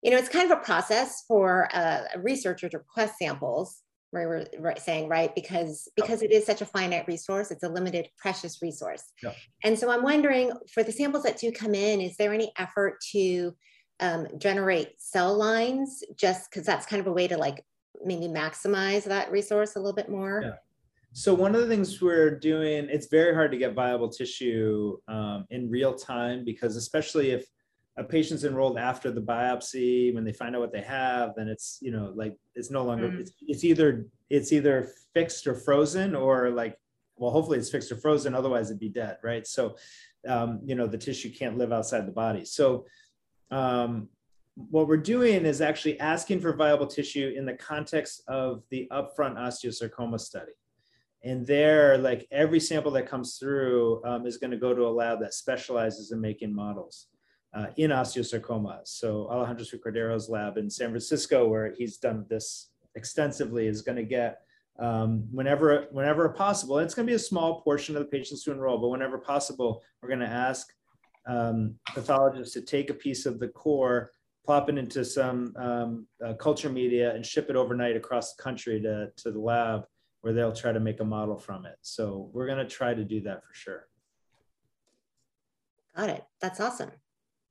Speaker 1: you know, it's kind of a process for a, a researcher to request samples we were saying right because because it is such a finite resource it's a limited precious resource yeah. and so i'm wondering for the samples that do come in is there any effort to um, generate cell lines just because that's kind of a way to like maybe maximize that resource a little bit more yeah.
Speaker 3: so one of the things we're doing it's very hard to get viable tissue um, in real time because especially if a patient's enrolled after the biopsy when they find out what they have then it's you know like it's no longer mm. it's, it's either it's either fixed or frozen or like well hopefully it's fixed or frozen otherwise it'd be dead right? So um, you know the tissue can't live outside the body. So um, what we're doing is actually asking for viable tissue in the context of the upfront osteosarcoma study. And there like every sample that comes through um, is going to go to a lab that specializes in making models uh, in osteosarcoma. So Alejandro Cordero's lab in San Francisco, where he's done this extensively, is going to get um, whenever whenever possible. it's going to be a small portion of the patients to enroll, but whenever possible, we're going to ask um, pathologists to take a piece of the core, plop it into some um, uh, culture media, and ship it overnight across the country to to the lab, where they'll try to make a model from it. So we're going to try to do that for sure.
Speaker 1: Got it. That's awesome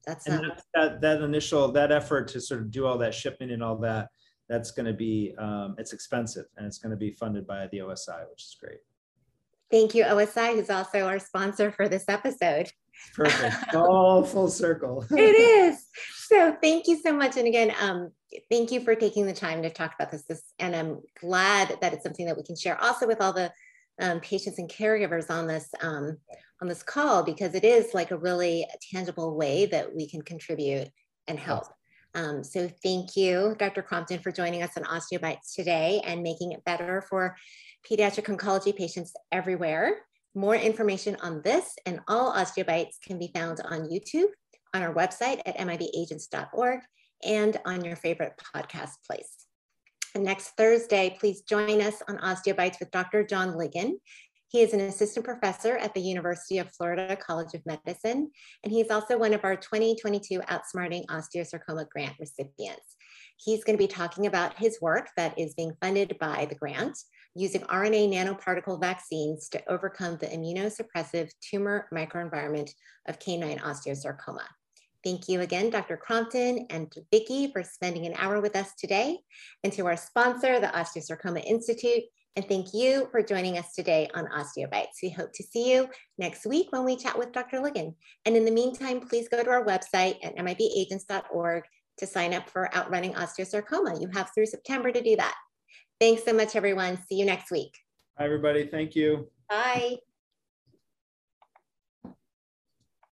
Speaker 1: that's
Speaker 3: and not- that, that initial that effort to sort of do all that shipping and all that that's going to be um, it's expensive and it's going to be funded by the osi which is great.
Speaker 1: Thank you osi who's also our sponsor for this episode.
Speaker 3: Perfect. All full circle.
Speaker 1: It is. So thank you so much. And again um, thank you for taking the time to talk about this, this and i'm glad that it's something that we can share also with all the um, patients and caregivers on this um, on this call because it is like a really tangible way that we can contribute and help. Um, so thank you, Dr. Crompton, for joining us on Osteobites today and making it better for pediatric oncology patients everywhere. More information on this and all osteobites can be found on YouTube, on our website at mibagents.org, and on your favorite podcast place. And next Thursday, please join us on Osteobites with Dr. John Ligon. He is an assistant professor at the University of Florida College of Medicine, and he's also one of our 2022 Outsmarting Osteosarcoma Grant recipients. He's going to be talking about his work that is being funded by the grant using RNA nanoparticle vaccines to overcome the immunosuppressive tumor microenvironment of canine osteosarcoma. Thank you again, Dr. Crompton and Vicki for spending an hour with us today, and to our sponsor, the Osteosarcoma Institute, and thank you for joining us today on Osteobites. We hope to see you next week when we chat with Dr. Ligon. And in the meantime, please go to our website at mibagents.org to sign up for Outrunning Osteosarcoma. You have through September to do that. Thanks so much, everyone. See you next week.
Speaker 3: Hi, everybody. Thank you.
Speaker 1: Bye.